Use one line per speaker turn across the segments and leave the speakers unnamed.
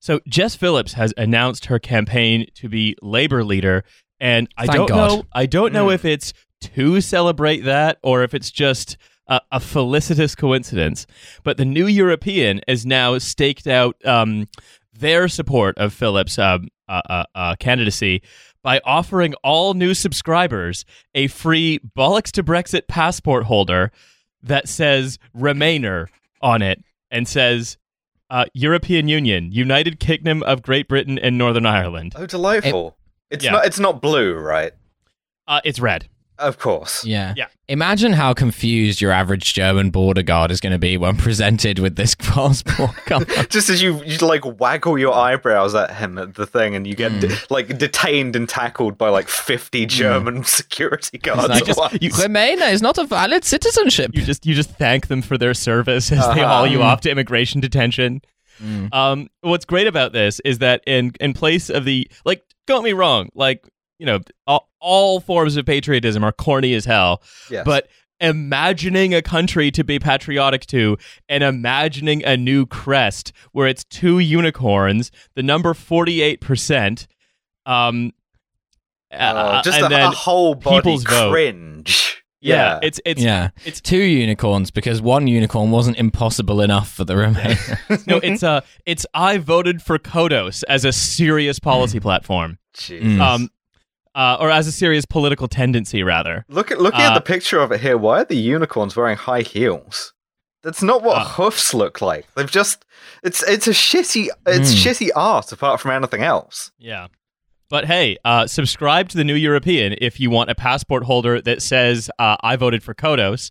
So Jess Phillips has announced her campaign to be labor leader, and I
Thank
don't
God.
know. I don't know
Mm.
if it's to celebrate that or if it's just a, a felicitous coincidence. But the New European is now staked out um, their support of Phillips' um, uh, uh, uh, candidacy by offering all new subscribers a free bollocks to Brexit passport holder that says Remainer on it and says uh, European Union, United Kingdom of Great Britain and Northern Ireland.
Oh, delightful. it's
Yeah.
not. It's not blue, right?
Uh, it's red.
Of course.
Yeah.
Yeah.
Imagine how confused your average German border guard is going to be when presented with this passport.
Just as you, you like waggle your eyebrows at him at the thing, and you get
Mm.
de- like detained and tackled by like fifty German security guards.
like,
just- you-
Remainer is not a valid citizenship.
You just you just thank them for their service as they
Uh-huh.
haul you off to immigration detention.
Mm.
Um, what's great about this is that in in place of the like, don't me wrong, like you know, all, all forms of patriotism are corny as hell,
Yes.
but imagining a country to be patriotic to and imagining a new crest where it's two unicorns, the number forty eight percent, um,
Uh,
uh,
just
and
a,
then
a whole body
people's vote.
cringe.
yeah,
Yeah.
it's it's
yeah.
it's
Two unicorns because one unicorn wasn't impossible enough for the Remainer.
no, it's uh it's I voted for Kodos as a serious policy platform.
Jeez.
Um uh, or as a serious political tendency rather.
Look at looking
uh,
at the picture of it here. Why are the unicorns wearing high heels? That's not what
Uh.
hoofs look like. They've just it's it's a shitty it's
Mm.
shitty art apart from anything else.
Yeah. But hey, uh, subscribe to the New European if you want a passport holder that says uh, I voted for Kodos.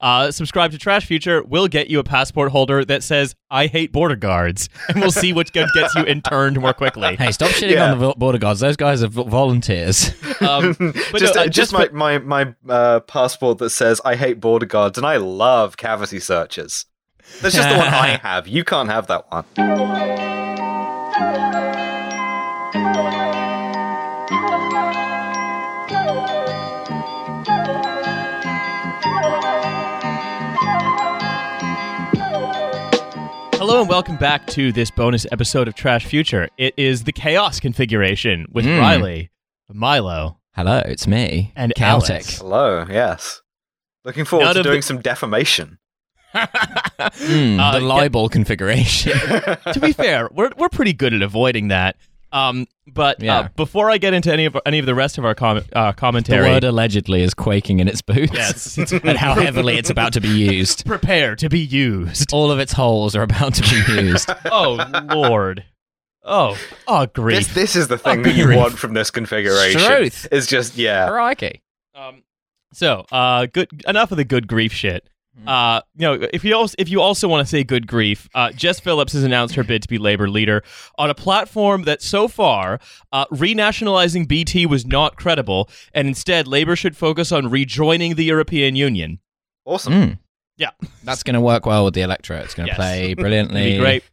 Uh, subscribe to Trash Future. We'll get you a passport holder that says I hate border guards, and we'll see which gun gets you interned more quickly.
hey, stop shitting
Yeah.
on the border guards. Those guys are volunteers.
Um, but
just
no, uh,
just,
just
my my my uh, passport that says I hate border guards and I love cavity searches. That's just the one I have. You can't have that one.
Hello and welcome back to this bonus episode of Trash Future. It is the Chaos configuration with
Mm.
Riley, Milo,
Hello, it's me.
and
Celtic.
Alex.
Hello, yes. Looking forward
None
to
of
doing
the-
some defamation.
Mm,
Uh,
the
yeah.
libel configuration.
to be fair, we're we're pretty good at avoiding that. Um, but uh, before I get into any of any of the rest of our com- uh,
the
commentary,
word allegedly is quaking in its boots.
Yes.
and how heavily it's about to be used.
prepare to be used.
All of its holes are about to be used.
Oh Lord. Oh, oh, grief.
This this is the thing
Oh,
that you
grief.
want from this configuration.
Truth.
is just yeah.
Crikey.
Um, so, uh, good. Enough of the good grief shit. Uh, you know, if you also if you also want to say good grief, uh, Jess Phillips has announced her bid to be labor leader on a platform that so far uh, renationalizing BT was not credible, and instead Labor should focus on rejoining the European Union.
Awesome.
Mm.
Yeah.
That's going to work well with the electorate. It's going to
Yes.
play brilliantly.
be great,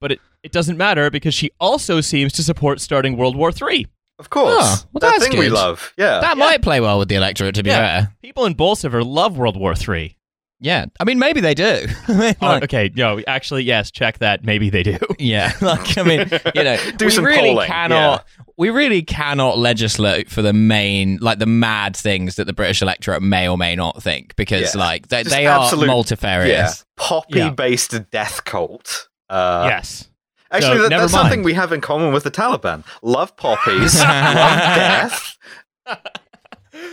but it, it doesn't matter because she also seems to support starting World War Three.
Of course.
Oh, well,
that
that's
thing we love. Yeah.
That might play well with the electorate, to be
Yeah.
fair.
People in Bolsover love World War Three.
Yeah. I mean, maybe they do.
Oh,
Like,
okay, no, actually, yes, check that. Maybe they do.
Yeah, like I mean, you know,
Do
we
some
really
polling,
cannot, we really cannot legislate for the main, like the mad things that the British electorate may or may not think, because
Yeah.
like they, they are
absolute-
multifarious.
yeah. Poppy
Yeah.
based death cult. Uh,
yes.
Actually,
So,
that,
never
that's something we have in common with the Taliban. Love poppies, love death.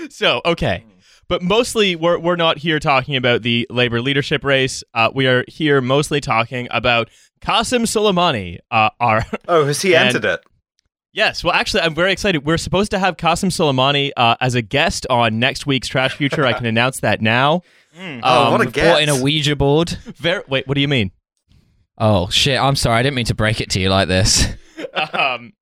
So, okay. But mostly, we're, we're not here talking about the labor leadership race. Uh, we are here mostly talking about Qasim Soleimani. Uh, our
Oh, has he
And-
entered it?
yes, well, actually, I'm very excited. We're supposed to have Qasim Soleimani uh, as a guest on next week's Trash Future. I can announce that now.
Oh,
Um,
what a
Bought
get.
in a Ouija board.
Ver- wait, what do you mean?
Oh shit! I'm sorry. I didn't mean to break it to you like this.
um,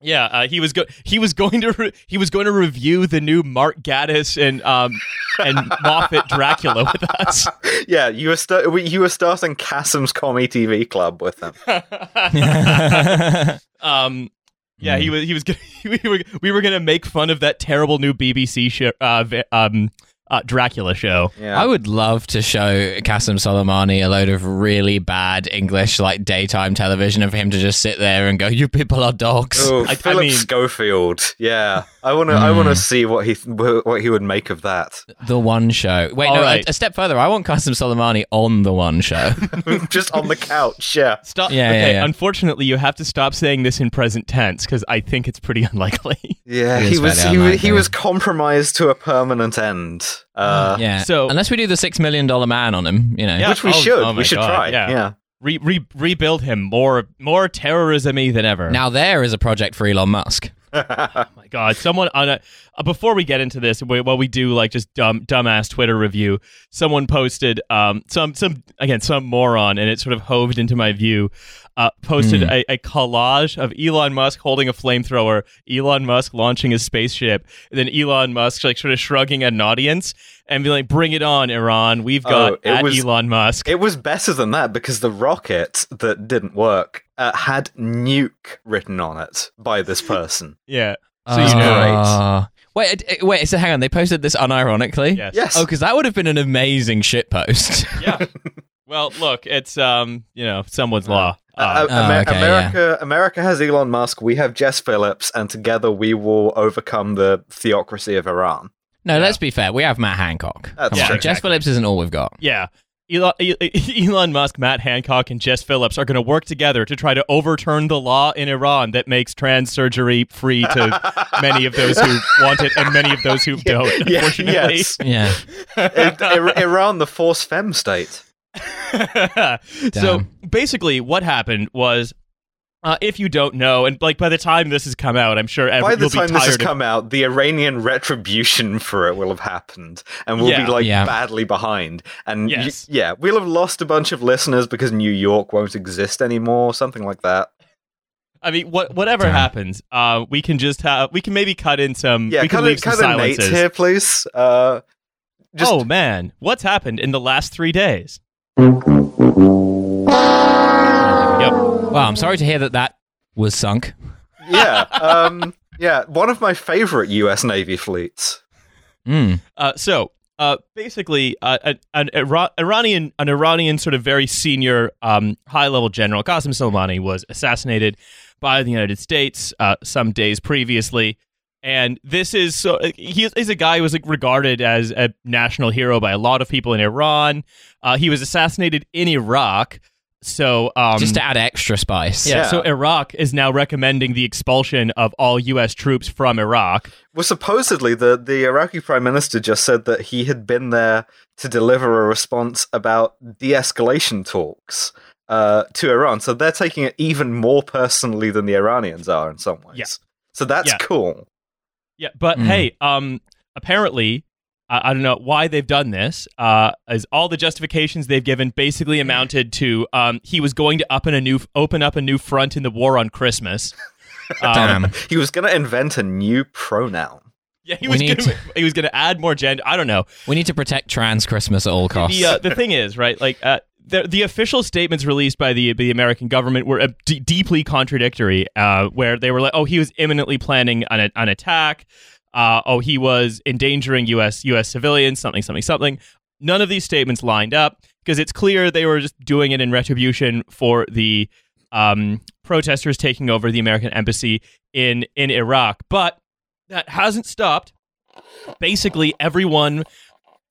yeah, uh, he was go- he was going to re- he was going to review the new Mark Gatiss and um and Moffat Dracula with us.
yeah, you were sta- we- you were starting Kasim's Commie TV club with him.
um, yeah, he was he was gonna, we were we were gonna make fun of that terrible new BBC show, uh, um uh, Dracula show.
Yeah.
I would love to show Qasim Soleimani a load of really bad English, like daytime television, of him to just sit there and go, "You people are dogs."
Oh,
I- I
Philip
mean-
Schofield. Yeah, I want to. I want to see what he what he would make of that.
The One Show. Wait,
All
no,
right.
a, a step further. I want Qasim Soleimani on The One Show.
Just on the couch. Yeah.
Stop.
Yeah, yeah,
okay,
yeah.
unfortunately, you have to stop saying this in present tense because I think it's pretty unlikely.
Yeah, he was he, wa- he was compromised to a permanent end. Uh,
yeah.
So-
unless we do the Six Million Dollar Man on him, you know.
Yeah.
which we
Oh,
should.
oh
we should
God,
try.
yeah.
Yeah.
Re- re- rebuild him more more terrorism-y than ever.
Now there is a project for Elon Musk.
Oh my god someone on a uh, before we get into this we, while we do like just dumb dumbass twitter review someone posted um some some again some moron and it sort of hoved into my view uh posted
Hmm.
a, a collage of elon musk holding a flamethrower elon musk launching a spaceship and then elon musk like sort of shrugging at an audience and be like bring it on iran we've got
Oh, it
at
was-
elon musk
It was better than that because the rocket that didn't work uh, had nuke written on it by this person.
yeah
So you know.
Ah. Wait, uh, wait. So hang on. They posted this unironically.
yes
Yes.
Oh, because that would have been an amazing shit post.
yeah well look it's um you know someone's law
Uh,
Uh,
uh, Amer-
okay,
America, America has Elon Musk. We have Jess Phillips, and together we will overcome the theocracy of Iran.
No,
Yeah.
let's be fair. We have Matt Hancock.
That's
Come on.
true.
Jess Phillips isn't all we've got.
Yeah. Elon, Elon Musk, Matt Hancock, and Jess Phillips are going to work together to try to overturn the law in Iran that makes trans surgery free to many of those who want it and many of those who don't.
Yeah,
Unfortunately,
yes.
Yeah.
I- I- Iran, the force fem state.
so basically, what happened was, uh, if you don't know, and like by the time this has come out, I'm sure every,
By the
you'll
time
be
this has
tired of
come out, the Iranian retribution for it will have happened, and we'll
Yeah.
be like
Yeah.
badly behind. And y- yeah, we'll have lost a bunch of listeners because New York won't exist anymore, something like that.
I mean, what, whatever
Damn.
happens, uh, we can just have we can maybe cut in some.
Yeah,
we can
cut,
leave
in,
some
cut in Nate
silences.
here, please. Uh, just
oh man, what's happened in the last three days? Yep.
Well, I'm sorry to hear that that was sunk.
yeah, um, yeah, one of my favorite U.S. Navy fleets.
Mm.
Uh, so uh, basically, uh, an, an Iranian, an Iranian sort of very senior, um, high-level general, Qasem Soleimani, was assassinated by the United States uh, some days previously. And this is so he is he's a guy who was like, regarded as a national hero by a lot of people in Iran. Uh, he was assassinated in Iraq. So um,
Just to add extra spice.
yeah,
Yeah.
so Iraq is now recommending the expulsion of all U.S. troops from Iraq.
Well, supposedly the the Iraqi prime minister just said that he had been there to deliver a response about de-escalation talks uh, to Iran. So they're taking it even more personally than the Iranians are in some ways.
Yeah.
So that's
Yeah.
cool.
Yeah, but
Mm.
hey, um, apparently, I I don't know why they've done this. Uh, as all the justifications they've given basically amounted to, um, he was going to up in a new, open up a new front in the war on Christmas. Um,
Damn.
He was going to invent a new pronoun.
yeah, he
We
was gonna, he was going to add more gender. I don't know.
We need to protect trans Christmas at all costs.
The uh, the thing is, right? Like uh, the the official statements released by the the American government were uh, d- deeply contradictory. Uh, where they were like, "Oh, he was imminently planning an an attack. Uh, oh, he was endangering U.S. U.S. civilians. Something, something, something." None of these statements lined up because it's clear they were just doing it in retribution for the um, protesters taking over the American embassy in in Iraq. But that hasn't stopped. Basically, everyone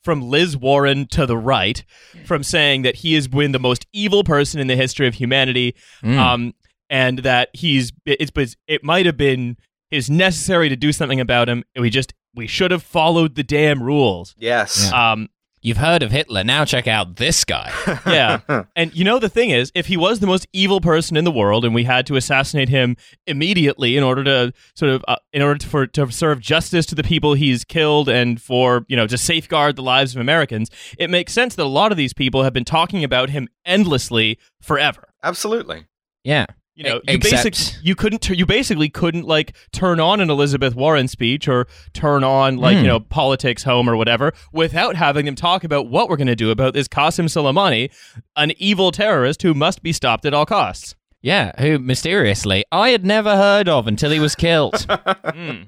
from Liz Warren to the right from saying that he has been the most evil person in the history of humanity,
Mm.
um, and that he's it's it's- it might have been is necessary to do something about him. We just we should have followed the damn rules.
Yes.
Um,
You've heard of Hitler. Now check out this guy.
yeah. And you know the thing is, if he was the most evil person in the world, and we had to assassinate him immediately in order to sort of, uh, in order to, for to serve justice to the people he's killed, and for you know to safeguard the lives of Americans, it makes sense that a lot of these people have been talking about him endlessly forever.
Absolutely.
Yeah.
You know, you basic, you couldn't, you basically couldn't like turn on an Elizabeth Warren speech or turn on like
Hmm.
you know politics home or whatever without having them talk about what we're going to do about this Qasem Soleimani, an evil terrorist who must be stopped at all costs.
Yeah. Who mysteriously I had never heard of until he was killed.
Mm.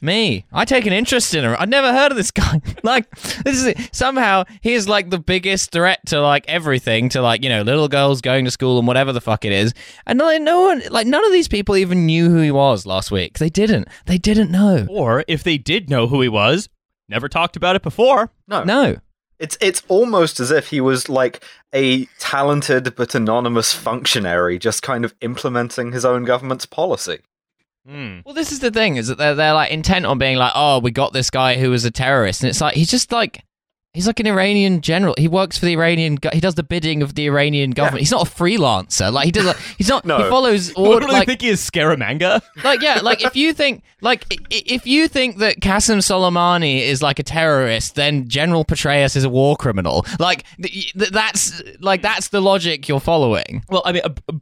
Me. I take an interest in him. I'd never heard of this guy. like, this is it. somehow he's like the biggest threat to like everything, to like you know little girls going to school and whatever the fuck it is. And like no one, like none of these people even knew who he was last week. They didn't. They didn't know.
Or if they did know who he was, never talked about it before.
No,
No.
It's it's almost as if he was like a talented but anonymous functionary, just kind of implementing his own government's policy.
Hmm.
Well, this is the thing: is that they're, they're like intent on being like, oh, we got this guy who was a terrorist, and it's like he's just like. He's like an Iranian general. He works for the Iranian. Go- he does the bidding of the Iranian government. He's not a freelancer. Like he does. Like, he's not.
No.
He follows.
What
All,
do
like,
think he is Scaramanga?
like yeah, like if you think like if you think that Qasem Soleimani is like a terrorist, then General Petraeus is a war criminal. Like th- th- that's like that's the logic you're following.
Well, I mean, a, a-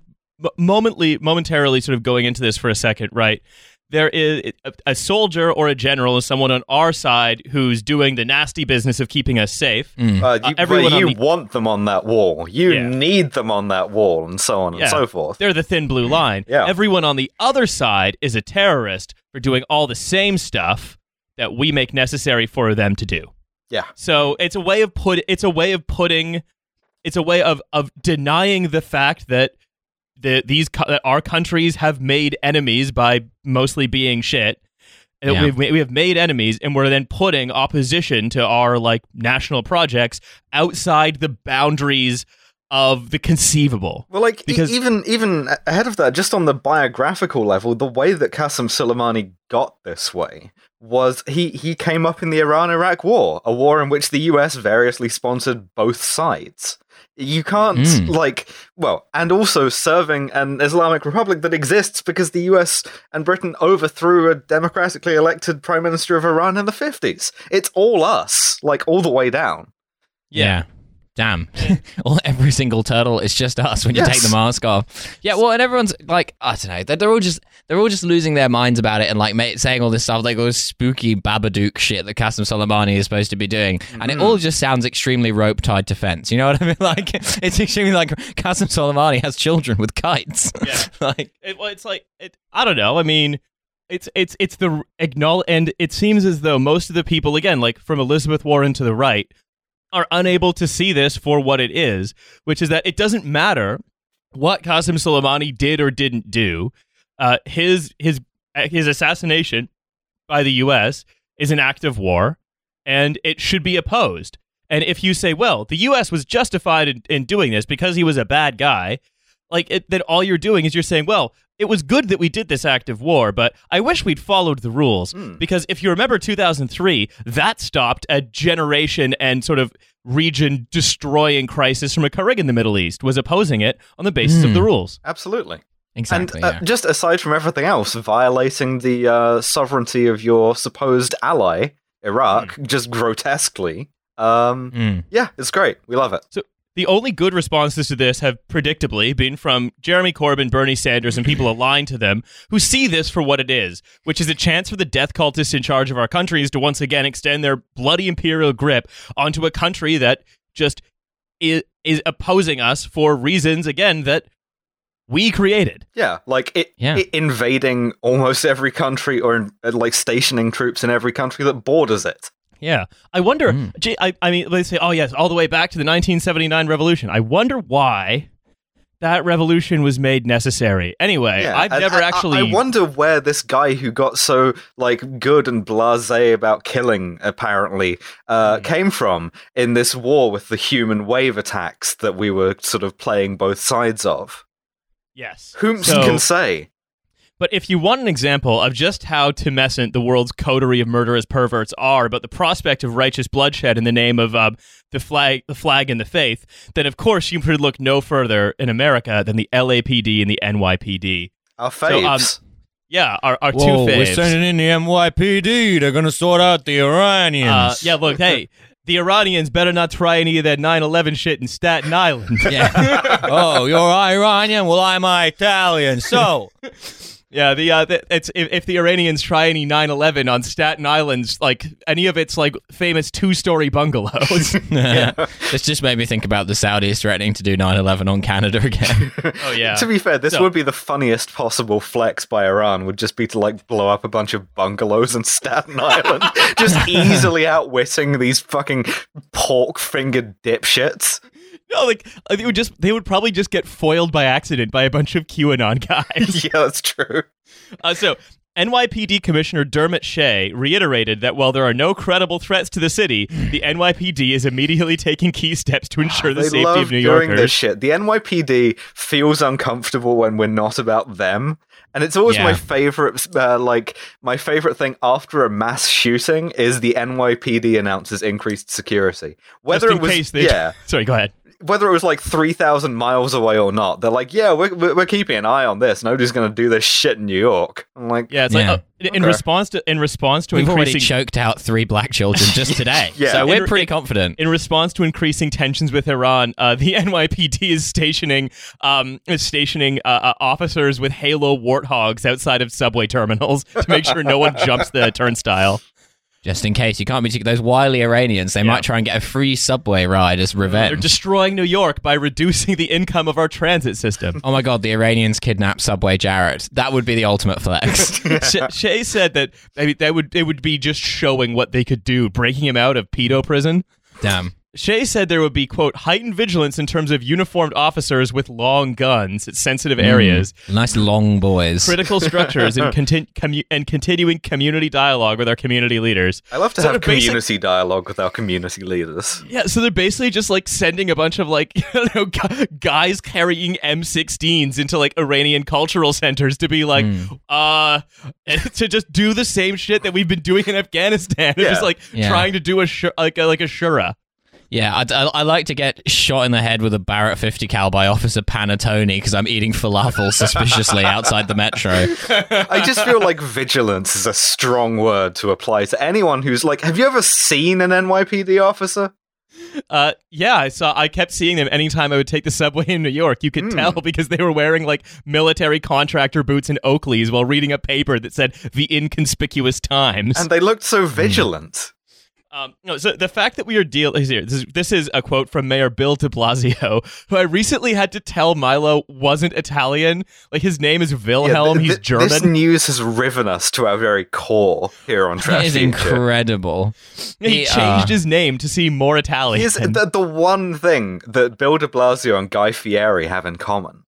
momently, momentarily, sort of going into this for a second, right? There is a, a soldier or a general, is someone on our side who's doing the nasty business of keeping us safe.
Uh, you,
Uh, everyone
you
the-
want them on that wall. You
Yeah.
need them on that wall, and so on
Yeah.
and so forth.
They're the thin blue line.
Yeah.
Everyone on the other side is a terrorist for doing all the same stuff that we make necessary for them to do.
Yeah.
So it's a way of put it's a way of putting it's a way of of denying the fact that the these that our countries have made enemies by mostly being shit. Uh,
Yeah.
We've, we have made enemies, and we're then putting opposition to our like national projects outside the boundaries of the conceivable.
Well, like e-
Because-
even even ahead of that, just on the biographical level, the way that Qasem Soleimani got this way was he he came up in the Iran-Iraq War, a war in which the U.S. variously sponsored both sides. You can't
Mm.
like well, and also serving an Islamic Republic that exists because the U.S. and Britain overthrew a democratically elected prime minister of Iran in the fifties. It's all us, like all the way down.
Yeah. Damn. well, every single turtle is just us when you
Yes.
take the mask off. Yeah, well, and everyone's like, I don't know, they're, they're all just they're all just losing their minds about it and like ma- saying all this stuff, like all this spooky Babadook shit that Qasem Soleimani is supposed to be doing, and it mm. all just sounds extremely rope tied to fence. You know what I mean? Like it's extremely like Qasem Soleimani has children with kites.
Yeah.
like
it, well, it's like it, I don't know. I mean, it's it's it's the acknowledge, and it seems as though most of the people, again, like from Elizabeth Warren to the right, are unable to see this for what it is, which is that it doesn't matter what Qasem Soleimani did or didn't do. Uh, his his his assassination by the U.S. is an act of war, and it should be opposed. And if you say, well, the U.S. was justified in, in doing this because he was a bad guy, like it, then all you're doing is you're saying, well, it was good that we did this act of war, but I wish we'd followed the rules
Hmm.
because if you remember 2003, that stopped a generation and sort of region destroying crisis from occurring in the Middle East. Was opposing it on the basis of
Hmm.
the rules.
Absolutely.
exactly.
and uh,
yeah.
just aside from everything else, violating the uh, sovereignty of your supposed ally, Iraq, just grotesquely. Um,
Mm.
yeah, it's great. We love it.
The only good responses to this have predictably been from Jeremy Corbyn, Bernie Sanders, and people aligned to them who see this for what it is, which is a chance for the death cultists in charge of our countries to once again extend their bloody imperial grip onto a country that just is, is opposing us for reasons, again, that we created.
Yeah, like it,
Yeah.
it invading almost every country or uh, like stationing troops in every country that borders it.
Yeah. I wonder,
Mm.
gee, I, I mean, let's say, oh, yes, all the way back to the 1979 revolution. I wonder why that revolution was made necessary. Anyway,
Yeah,
I've
and
never
I- I-
actually.
I, wonder where this guy who got so like good and blasé about killing apparently uh,
Hmm.
came from in this war with the human wave attacks that we were sort of playing both sides of.
yes.
Whom
So-
can say?
But if you want an example of just how tumescent the world's coterie of murderous perverts are about the prospect of righteous bloodshed in the name of um, the flag, the flag, and the faith, then of course you could look no further in America than the LAPD and the NYPD.
Our
So, um,
faves.
Yeah, our, our
Whoa,
two faves.
we're sending in the NYPD. They're gonna sort out the Iranians.
Uh, yeah, look, hey, the Iranians better not try any of that 9/11 shit in Staten Island.
Yeah. oh, you're Iranian? Well, I'm Italian. So,
Yeah, the, uh, the it's if, if the Iranians try any 9/11 on Staten Island, like any of its like famous two-story bungalows.
this just made me think about the Saudis threatening to do 9/11 on Canada again.
oh yeah.
To be fair, this
So-
would be the funniest possible flex by Iran. Would just be to like blow up a bunch of bungalows in Staten Island, just easily outwitting these fucking pork-fingered dipshits.
No, like uh, they would just they would probably just get foiled by accident by a bunch of QAnon guys.
yeah, that's true.
Uh, so, NYPD Commissioner Dermot Shea reiterated that while there are no credible threats to the city, the NYPD is immediately taking key steps to ensure the
they
safety
love
of New
doing this
Yorkers.
shit. The NYPD feels uncomfortable when we're not about them, and it's always my favorite. Uh, like my favorite thing after a mass shooting is the NYPD announces increased security. Whether
in
it was yeah,
Sorry, go ahead.
Whether it was like three thousand miles away or not, they're like, yeah, we're we're we're keeping an eye on this. Nobody's gonna do this shit in New York. I'm like,
Yeah, it's
Yeah.
like uh, in
Okay.
response to in response to
We've already choked out three black children just today.
Yeah.
So we're
In-
pretty confident.
in response to increasing tensions with Iran, uh, the NYPD is stationing um, is stationing uh, uh, officers with Halo warthogs outside of subway terminals to make sure no one jumps the turnstile.
Just in case you can't be those wily Iranians, they
Yeah.
might try and get a free subway ride as revenge.
They're destroying New York by reducing the income of our transit system.
Oh my god, the Iranians kidnap Subway Jared. That would be the ultimate flex.
Shea said that I mean, that would it would be just showing what they could do, breaking him out of pedo prison.
Damn.
Shea said there would be quote heightened vigilance in terms of uniformed officers with long guns at sensitive areas,
Nice long boys.
critical structures, and, contin- commu- and continuing community dialogue with our community leaders.
I love to
So
have
they're basic-
community dialogue with our community leaders.
Yeah, so they're basically just like sending a bunch of like you know guys carrying M16s into like Iranian cultural centers to be like, uh, to just do the same shit that we've been doing in Afghanistan, They're just like
Yeah.
trying to do a sh- like a, like a shura.
Yeah, I, I, I like to get shot in the head with a Barrett 50 cal by Officer Panatoni because I'm eating falafel suspiciously outside the metro.
I just feel like vigilance is a strong word to apply to anyone who's like, have you ever seen an NYPD officer?
Uh, yeah, I saw. I kept seeing them anytime I would take the subway in New York. You could tell because they were wearing like military contractor boots and Oakleys while reading a paper that said "The Inconspicuous Times."
And they looked so vigilant.
Um, no, so the fact that we are dealing here, this is, this is a quote from Mayor Bill De Blasio, who I recently had to tell Milo wasn't Italian. Like his name is
Yeah,
Wilhelm.
th-
He's
German. This news has riven us to our very core here on
That
Trash
is
Future.
incredible.
he
He,
changed
uh,
his name to seem more Italian.
Here's the, the one thing that Bill de Blasio and Guy Fieri have in common.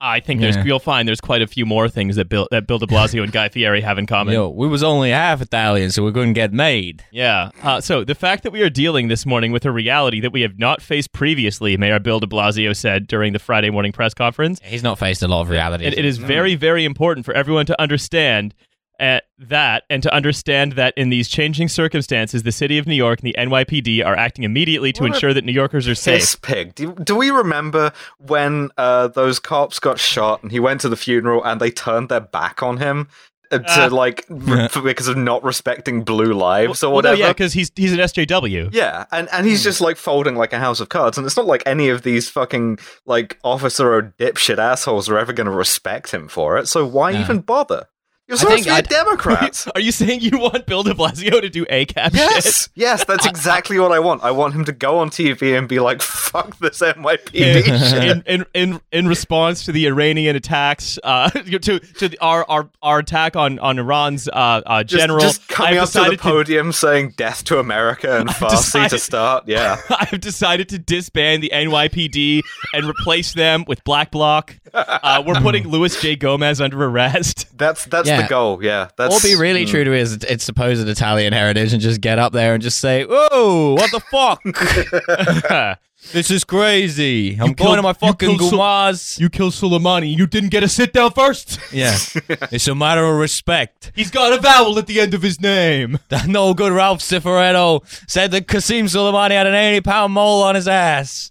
I think there's
Yeah.
you'll find there's quite a few more things that Bill that Bill De Blasio and Guy Fieri have in common.
Yo, we was only half Italian, so we couldn't get made.
Yeah. Uh, so the fact that we are dealing this morning with a reality that we have not faced previously, Mayor Bill De Blasio said during the Friday morning press conference,
He's not faced a lot of reality.
it, it is very, very important for everyone to understand uh, that and to understand that in these changing circumstances, the city of New York and the NYPD are acting immediately to
What
ensure that New Yorkers are safe.
Pig. Do, do we remember when uh, those cops got shot and he went to the funeral and they turned their back on him uh, to
Ah.
like re- for- because of not respecting blue lives or
Well, no,
whatever?
yeah, because he's he's an SJW.
Yeah, and, and he's just like folding like a house of cards, and it's not like any of these fucking like officer or dipshit assholes are ever going to respect him for it. So why
No.
even bother? You're
I
supposed to be a
I'd-
Democrat.
Are you saying you want Bill De Blasio to do ACAB shit?
yes, yes, that's exactly what I want. I want him to go on TV and be like, "Fuck this NYPD shit."
in, in in in response to the Iranian attacks, uh, to to the, our, our our attack on on Iran's uh, uh, general,
just coming
I've
up to the
decided
podium saying "Death to America" and Farsi to
decided-
start. Yeah,
I've decided to disband the NYPD and replace them with Black Bloc. Uh, we're putting Luis J. Gomez under arrest.
that's that's
Yeah.
The goal. Yeah, that's
Or be really mm. true to his its supposed Italian heritage and just get up there and just say, "Whoa, what the fuck? this is crazy! I'm
killed-
going to my
you
fucking
killed Sul-
Gumaz."
you killed Soleimani. You didn't get a sit down first.
yeah, it's a matter of respect.
He's got a vowel at the end of his name.
That no good Ralph Cifaretto said that Qasim Soleimani had an 80 pound mole on his ass.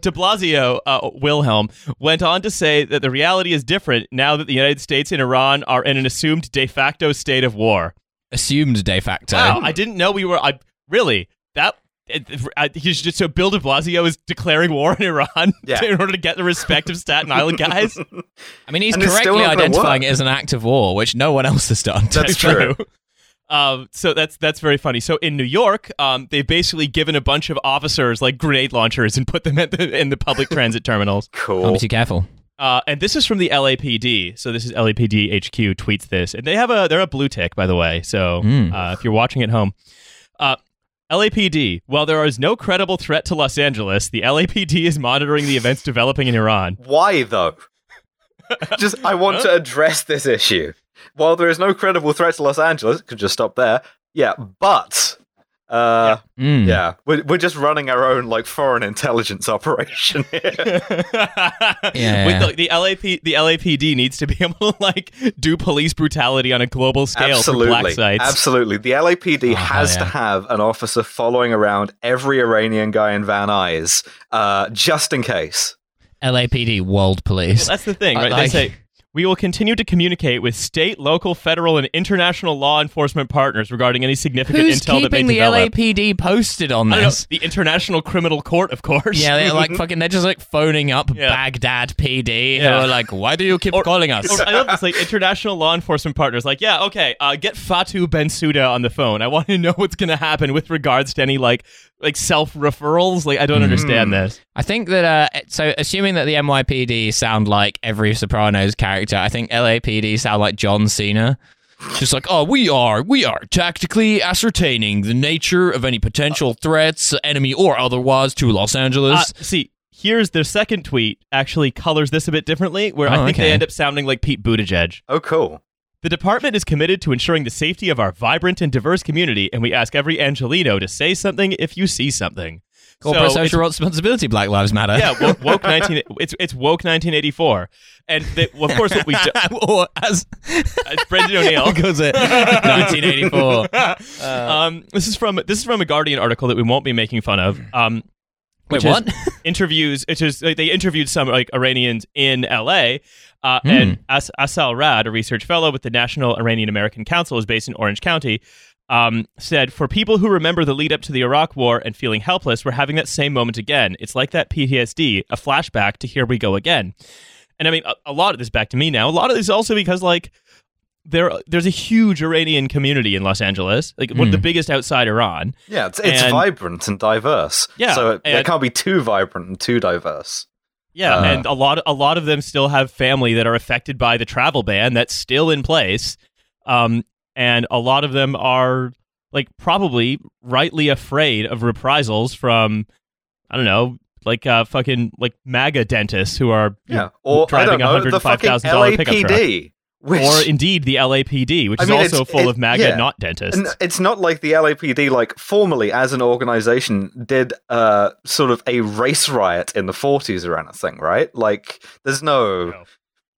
De Blasio, uh, Wilhelm, went on to say that the reality is different now that the United States and Iran are in an assumed de facto state of war.
Assumed de facto.
Wow, I didn't know we were. I really that it- he's just so Bill De Blasio is declaring war on Iran
Yeah.
in order to get the respect of Staten Island guys.
I mean, he's
And
correctly identifying it as an act of war, which no one else has done.
That's true.
Um, so that's that's very funny. So in New York, um, they've basically given a bunch of officers like grenade launchers and put them at the, in the public transit terminals.
I'll
Cool.
be too careful.
Uh, and this is from the LAPD. So this is LAPD HQ tweets this, and they have a they're a blue tick by the way. So
Mm.
uh, if you're watching at home, uh, LAPD. While there is no credible threat to Los Angeles, the LAPD is monitoring the events developing in Iran.
Why though? just I want to address this issue. While there is no credible threat to Los Angeles, could just stop there. Yeah, but uh,
Mm.
yeah, we're, we're just running our own like foreign intelligence operation here.
Yeah.
With the, the LAP, the LAPD needs to be able to like do police brutality on a global scale
Absolutely,
for black sites.
absolutely. The LAPD
Oh,
has
hell
to have an officer following around every Iranian guy in Van Nuys, uh, just in case.
LAPD, World Police.
That's the thing, right?
like-
they say we will continue to communicate with state, local, federal, and international law enforcement partners regarding any significant
Who's
intel that may
keeping the
develop.
LAPD posted on
I don't know,
this?
the International Criminal Court, of course.
Yeah, they're like fucking. They're just like phoning up
Yeah.
Baghdad PD. Who are like, why do you keep
Or-
calling us?
Or I love this, like international law enforcement partners. Like, yeah, okay, uh, get Fatou Bensouda on the phone. I want to know what's going to happen with regards to any like like self referrals. Like, I don't understand this.
I think that uh, so assuming that the NYPD sound like every Sopranos character, I think LAPD sound like John Cena. Just like, oh, we are, we are tactically ascertaining the nature of any potential threats, enemy or otherwise, to Los
Uh,
Angeles.
see, here's their second tweet. Actually, colors this a bit differently. Where I
Oh,
think
okay.
they end up sounding like Pete Buttigieg.
Oh, cool.
The department is committed to ensuring the safety of our vibrant and diverse community, and we ask every Angeleno to say something if you see something.
Corporate
So it's-
social responsibility, Black Lives Matter.
Yeah, woke, woke nineteen. It's it's woke nineteen eighty four, and they, well, of course what we do,
or as
as Brendan O'Neill.
goes it, 1984.
um, this is from this is from a Guardian article that we won't be making fun of. Um,
Wait, what?
interviews? It's just like, they interviewed some like Iranians in L.A. Uh,
Hmm.
And As- Asal Rad, a research fellow with the National Iranian American Council, is based in Orange County. Um, said for people who remember the lead up to the Iraq War and feeling helpless, we're having that same moment again. It's like that PTSD, a flashback to here we go again. And I mean, a, a lot of this back to me now. A lot of this also because like there there's a huge Iranian community in Los Angeles, like one of the
Hmm.
biggest outside Iran.
Yeah, it's, it's
And-
vibrant and diverse.
Yeah,
So it, it can't be too vibrant and too diverse.
Yeah,
Uh.
and a lot a lot of them still have family that are affected by the travel ban that's still in place. Um, and a lot of them are like probably rightly afraid of reprisals from I don't know, like uh fucking like MAGA dentists who are
Yeah. Or,
driving
don't know, the fucking
$105,000 pickup truck.
Which,
or indeed the LAPD, which
I
is
mean,
also full
it-
of MAGA
yeah.
not dentists.
And it's not like the LAPD, like formally as an organization, did uh, sort of a race riot in the 40s or anything, right? Like, there's no.
No.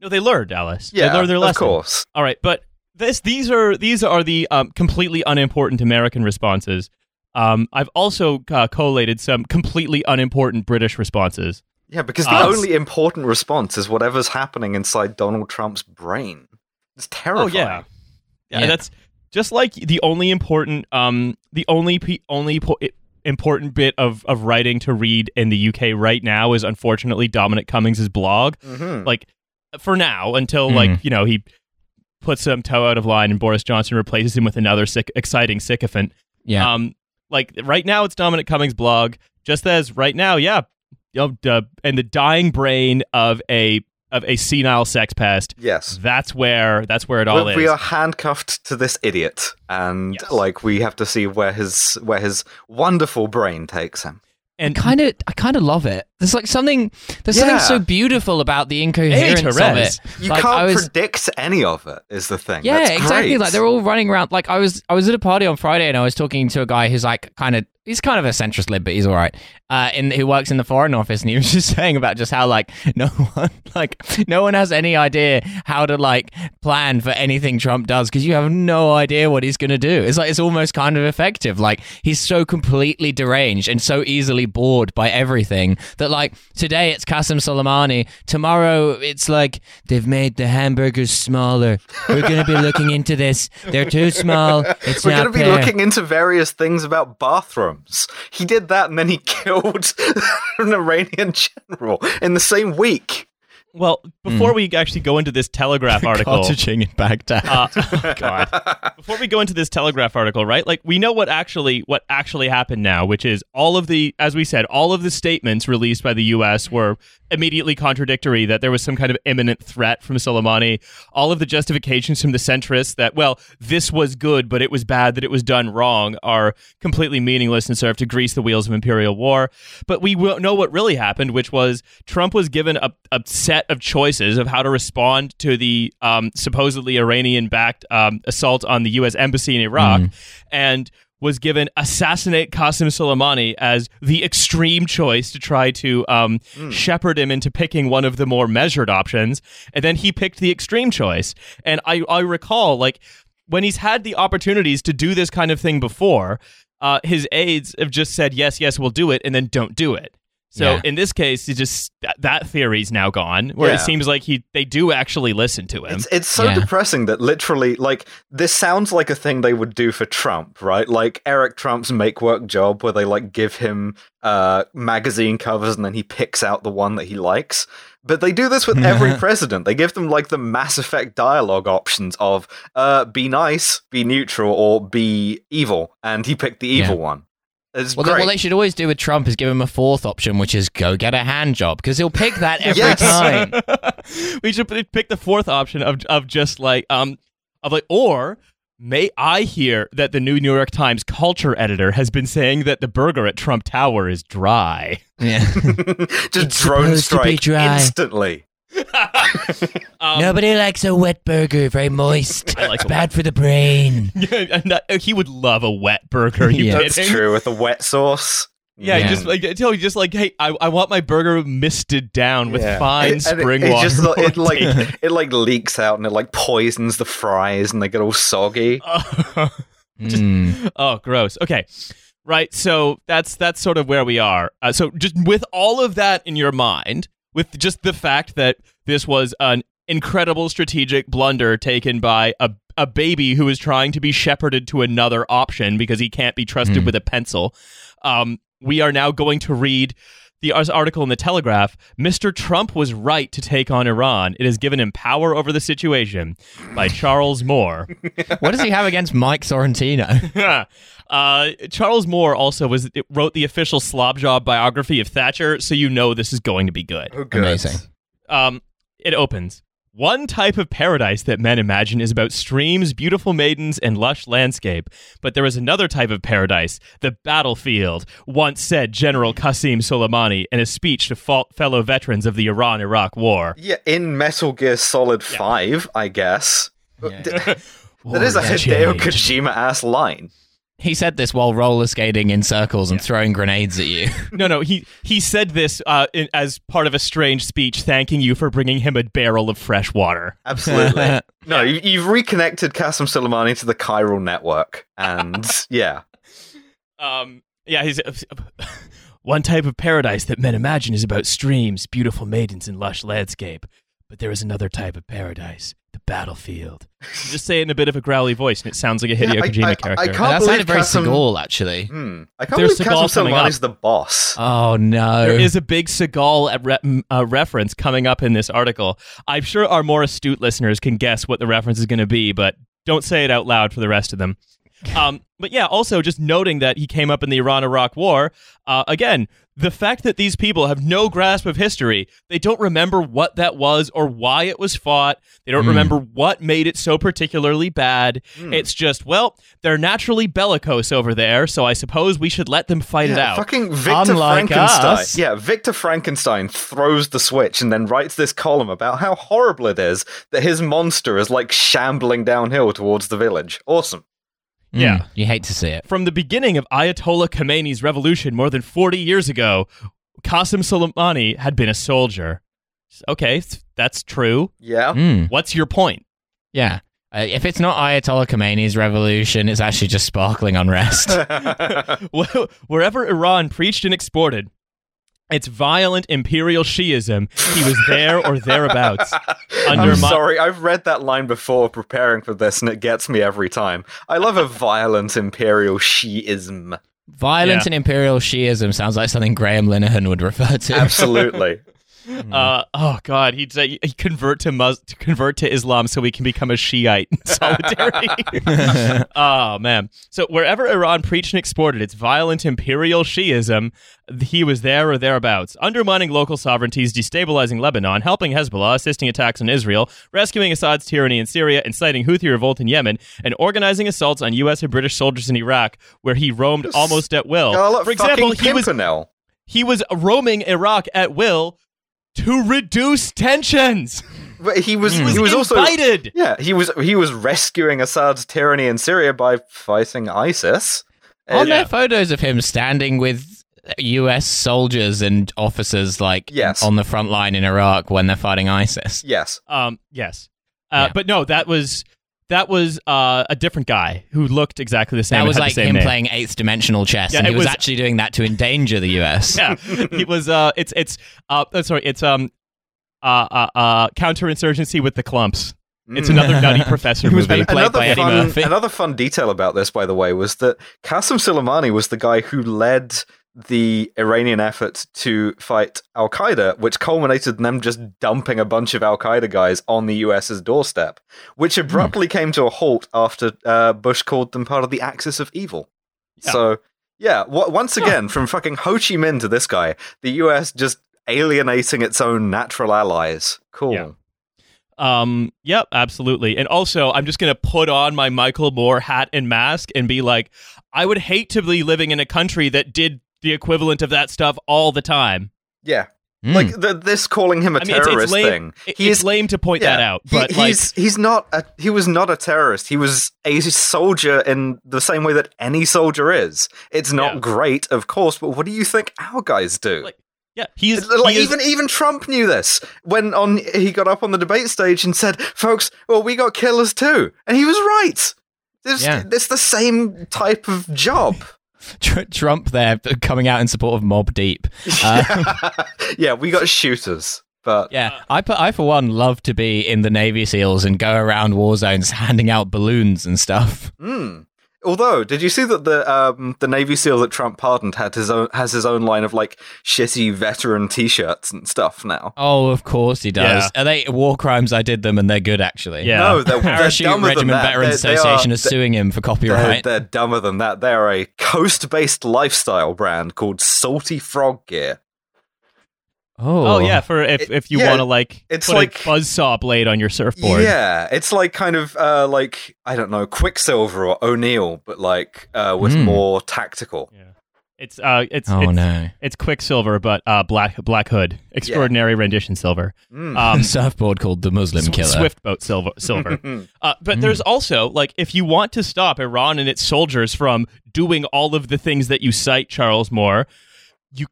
no, they learned, Alice.
Yeah,
they learned their lesson.
of course.
All right, but this these are these are the um, completely unimportant American responses. Um, I've also uh, collated some completely unimportant British responses.
Yeah, because the
Uh,
only important response is whatever's happening inside Donald Trump's brain. It's terrifying.
Oh yeah. yeah,
Yeah.
That's just like the only important um the only pe- only po- important bit of of writing to read in the UK right now is unfortunately Dominic Cummings' blog.
Mhm.
Like for now until
Mhm.
like you know he puts some toe out of line and Boris Johnson replaces him with another sick, exciting sycophant.
Yeah.
Um, like right now, it's Dominic Cummings' blog. Just as right now, yeah, you know, uh, and the dying brain of a of a senile sex pest.
Yes.
That's where that's where it all
we,
is.
we are handcuffed to this idiot, and
Yes.
like we have to see where his where his wonderful brain takes him.
and
kind of I kind of love it. There's like something there's something so beautiful about the incoherence of it.
You
Like,
can't
I was-
predict any of it. Is the thing?
Yeah,
That's
exactly.
great.
Like they're all running around. Like I was, I was at a party on Friday, and I was talking to a guy who's like kind of, he's kind of a centrist lib, but he's all right. Uh, in who works in the foreign office, and he was just saying about just how like no one, like no one has any idea how to like plan for anything Trump does because you have no idea what he's gonna do. It's like it's almost kind of effective. Like he's so completely deranged and so easily bored by everything that like today it's Qasem Soleimani, tomorrow it's like they've made the hamburgers smaller. We're gonna be looking into this. They're too small. It's
We're to be
fair.
looking into various things about bathrooms. Abrams. He did that and then he killed an Iranian general in the same week.
Well, before we actually go into this Telegraph article,
Cottaging in Baghdad.
uh, oh, God. Before we go into this Telegraph article, right? Like we know what actually what actually happened now, which is all of the, as we said, all of the statements released by the U.S. were immediately contradictory. That there was some kind of imminent threat from Soleimani. All of the justifications from the centrists that well, this was good, but it was bad that it was done wrong are completely meaningless and serve to grease the wheels of imperial war. But we know what really happened, which was Trump was given a, a set of choices of how to respond to the um, supposedly Iranian-backed um, assault on the U.S. embassy in Iraq, and was given assassinate Qasem Soleimani as the extreme choice to try to um, shepherd him into picking one of the more measured options, and then he picked the extreme choice. And I, I recall like when he's had the opportunities to do this kind of thing before, uh, his aides have just said yes, yes, we'll do it, and then don't do it. So
Yeah.
in this case, he just that, that theory's now gone, where
Yeah.
it seems like he they do actually listen to him.
It's it's so
Yeah.
depressing that literally like this sounds like a thing they would do for Trump, right? Like Eric Trump's make work job where they like give him uh magazine covers and then he picks out the one that he likes. But they do this with every president. They give them like the Mass Effect dialogue options of uh be nice, be neutral, or be evil, and he picked the evil one. It's
Well, they,
great.
what they should always do with Trump is give him a fourth option, which is go get a hand job, because he'll pick that every
Yes.
time.
we should pick the fourth option of of just like um of like or may I hear that the new New York Times culture editor has been saying that the burger at Trump Tower is dry.
Yeah.
Just
It's
drone
supposed to be
strike
dry.
instantly.
Um,
Nobody likes a wet burger, very moist.
I like
it's
a
bad for the brain.
he would love a wet burger. You
Yeah.
That's
kidding?
true with a wet sauce.
Yeah,
Yeah.
just like tell you just like, hey, I, I want my burger misted down with
Yeah.
fine
It- and it-
spring
it,
water.
Just, it like it like leaks out and it like poisons the fries and they get all soggy.
it. Just-
Mm.
Oh, gross. Okay. Right. So that's that's sort of where we are. Uh, so just with all of that in your mind, with just the fact that this was an incredible strategic blunder taken by a a baby who is trying to be shepherded to another option because he can't be trusted
Hmm.
with a pencil. Um, we are now going to read the article in the Telegraph. Mr. Trump was right to take on Iran. It has given him power over the situation by Charles Moore.
What does he have against Mike Sorrentino?
uh, Charles Moore also was it wrote the official slob job biography of Thatcher, so you know this is going to be good.
Oh, good.
Amazing.
Um, it opens. One type of paradise that men imagine is about streams, beautiful maidens, and lush landscape. But there is another type of paradise, the battlefield, once said General Qasim Soleimani in a speech to fa- fellow veterans of the Iran Iraq War.
Yeah, in Metal Gear Solid Five, I guess.
Yeah.
That is a
War
Hideo. Kojima ass line.
He said this while roller skating in circles and throwing grenades at you.
No, no, he he said this uh, in, as part of a strange speech, thanking you for bringing him a barrel of fresh water.
Absolutely. no, you, you've reconnected Qasim Soleimani to the chiral network, and yeah,
Um, yeah, he's one type of paradise that men imagine is about streams, beautiful maidens, and lush landscape. But there is another type of paradise, the battlefield. You just say it in a bit of a growly voice, and it sounds like a Hideo
Yeah, I-
Kojima
I- I
character.
can't
that
believe
sounded very
Qasim-
Seagal, actually.
Hmm. I can't
There's
believe
Seagal
Qasim
coming up.
Soleimani's the boss.
Oh no!
There is a big Seagal re- uh, reference coming up in this article. I'm sure our more astute listeners can guess what the reference is going to be, but don't say it out loud for the rest of them. Um, but yeah, also just noting that he came up in the Iran Iraq War. Uh, again, the fact that these people have no grasp of history, they don't remember what that was or why it was fought. They don't
Hmm.
remember what made it so particularly bad.
Hmm.
It's just, well, they're naturally bellicose over there, so I suppose we should let them fight it out.
Fucking Victor
Unlike
Frankenstein.
us.
Yeah, Victor Frankenstein throws the switch and then writes this column about how horrible it is that his monster is like shambling downhill towards the village. Awesome.
Mm,
Yeah.
you hate to see it.
From the beginning of Ayatollah Khomeini's revolution more than 40 years ago, Qasem Soleimani had been a soldier. Okay, that's true.
Yeah.
Mm,
What's your point?
yeah. Uh, if it's not Ayatollah Khomeini's revolution, it's actually just sparkling unrest.
Wherever Iran preached and exported its violent imperial Shiism, he was there or thereabouts. Under
I'm
my-
sorry, I've read that line before preparing for this, and it gets me every time. I love a violent imperial Shiism.
Violent
Yeah.
and imperial Shiism sounds like something Graham Linehan would refer to.
Absolutely.
Uh, oh God, he'd say he convert to Mus- to convert to Islam so we can become a Shiite in solidarity. oh man! So wherever Iran preached and exported its violent imperial Shiism, he was there or thereabouts, undermining local sovereignties, destabilizing Lebanon, helping Hezbollah, assisting attacks on Israel, rescuing Assad's tyranny in Syria, inciting Houthi revolt in Yemen, and organizing assaults on U.S. and British soldiers in Iraq, where he roamed almost at will. For example, he was he was roaming Iraq at will to reduce tensions.
But he was
He was,
he was also
invited.
yeah he was he was rescuing Assad's tyranny in Syria by fighting ISIS.
On
And-
there photos of him standing with U.S. soldiers and officers, like
Yes.
on the front line in Iraq when they're fighting ISIS.
yes,
Um, yes, uh,
Yeah.
but no, that was that was uh, a different guy who looked exactly the same.
That was like him
name.
playing eighth dimensional chess,
Yeah,
and he was,
was-
actually doing that to endanger the U.S.
Yeah, he was. Uh, it's it's. Uh, uh, sorry, it's um, uh, uh, uh, counterinsurgency with the clumps. It's
Mm.
another Nutty Professor
He was
movie.
being played
another
by Eddie
fun,
Murphy.
Another fun detail about this, by the way, was that Qasem Soleimani was the guy who led the Iranian effort to fight Al Qaeda, which culminated in them just dumping a bunch of Al Qaeda guys on the US's doorstep, which abruptly came to a halt after uh, Bush called them part of the axis of evil.
Yeah.
So, yeah, w- once again, from fucking Ho Chi Minh to this guy, the US just alienating its own natural allies. Cool.
Yeah. Um, yep, absolutely. And also, I'm just going to put on my Michael Moore hat and mask and be like, I would hate to be living in a country that did the equivalent of that stuff all the time.
Yeah.
Mm.
Like the, this calling him a
I mean,
terrorist
it's lame.
thing.
it's
is
lame to point that out,
He-
but like,
he's he's not a he was not a terrorist. He was a soldier in the same way that any soldier is. It's not
Yeah.
great, of course, but what do you think our guys do?
Like, yeah, he's
like
he is-
even even Trump knew this when on he got up on the debate stage and said, "Folks, well, we got killers too," and he was right. It's,
Yeah.
it's the same type of job.
Tr- Trump there coming out in support of Mobb Deep. Uh,
yeah, we got shooters, but
yeah, I put, I for one love to be in the Navy SEAls and go around war zones handing out balloons and stuff.
Mm. Although, did you see that the um, the Navy SEAL that Trump pardoned had his own has his own line of like shitty veteran T-shirts and stuff now?
Oh, of course he does. Are they war crimes? I did them, and they're good actually.
Yeah.
No, they're, they're
Parachute Regiment
than that.
Veterans
They- they
Association
are-
is suing him for
They're,
copyright.
they're dumber than that. They're a coast-based lifestyle brand called Salty Frog Gear.
Oh,
oh yeah, for if,
It-
if you
yeah,
want to like
it's
put
like-
a buzzsaw blade on your surfboard.
Yeah, it's like kind of uh, like I don't know Quiksilver or O'Neill, but like uh, with
Hmm.
more tactical.
Yeah. It's uh it's
Oh
it's,
no.
it's Quiksilver but uh black black hood. Extraordinary rendition silver.
Mm.
Um
surfboard called the Muslim
Sw-
Killer.
Swift boat silver silver. Uh, but there's also like if you want to stop Iran and its soldiers from doing all of the things that you cite, Charles Moore, you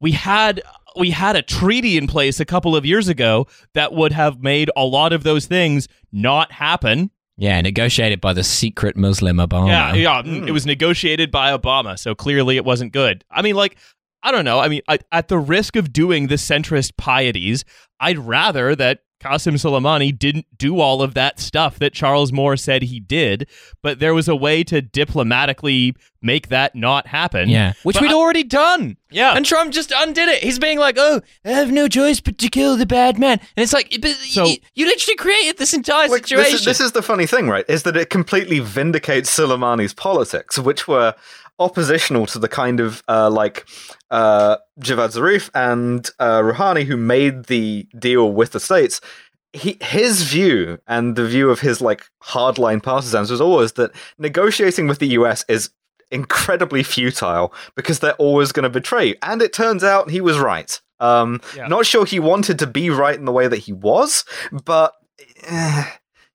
we had we had a treaty in place a couple of years ago that would have made a lot of those things not happen.
Yeah, negotiated by the secret Muslim Obama.
Yeah, yeah.
Mm.
It was negotiated by Obama, so clearly it wasn't good. I mean, like, I don't know. I mean, I, at the risk of doing the centrist pieties, I'd rather that Qasem Soleimani didn't do all of that stuff that Charles Moore said he did, but there was a way to diplomatically make that not happen.
Yeah, which
But
we'd
I-
already done.
Yeah.
And Trump just undid it. He's being like, "Oh, I have no choice but to kill the bad man," and it's like, but
So-
you, you literally created this entire
Like,
situation.
this, is, this is the funny thing, right? Is that it completely vindicates Soleimani's politics, which were oppositional to the kind of uh, like uh, Javad Zarif and uh, Rouhani who made the deal with the states. He, his view and the view of his like hardline partisans was always that negotiating with the US is incredibly futile because they're always going to betray you. And it turns out he was right. Um,
Yeah.
Not sure he wanted to be right in the way that he was, but eh,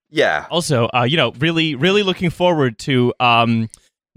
yeah.
Also, uh, you know, really, really looking forward to um,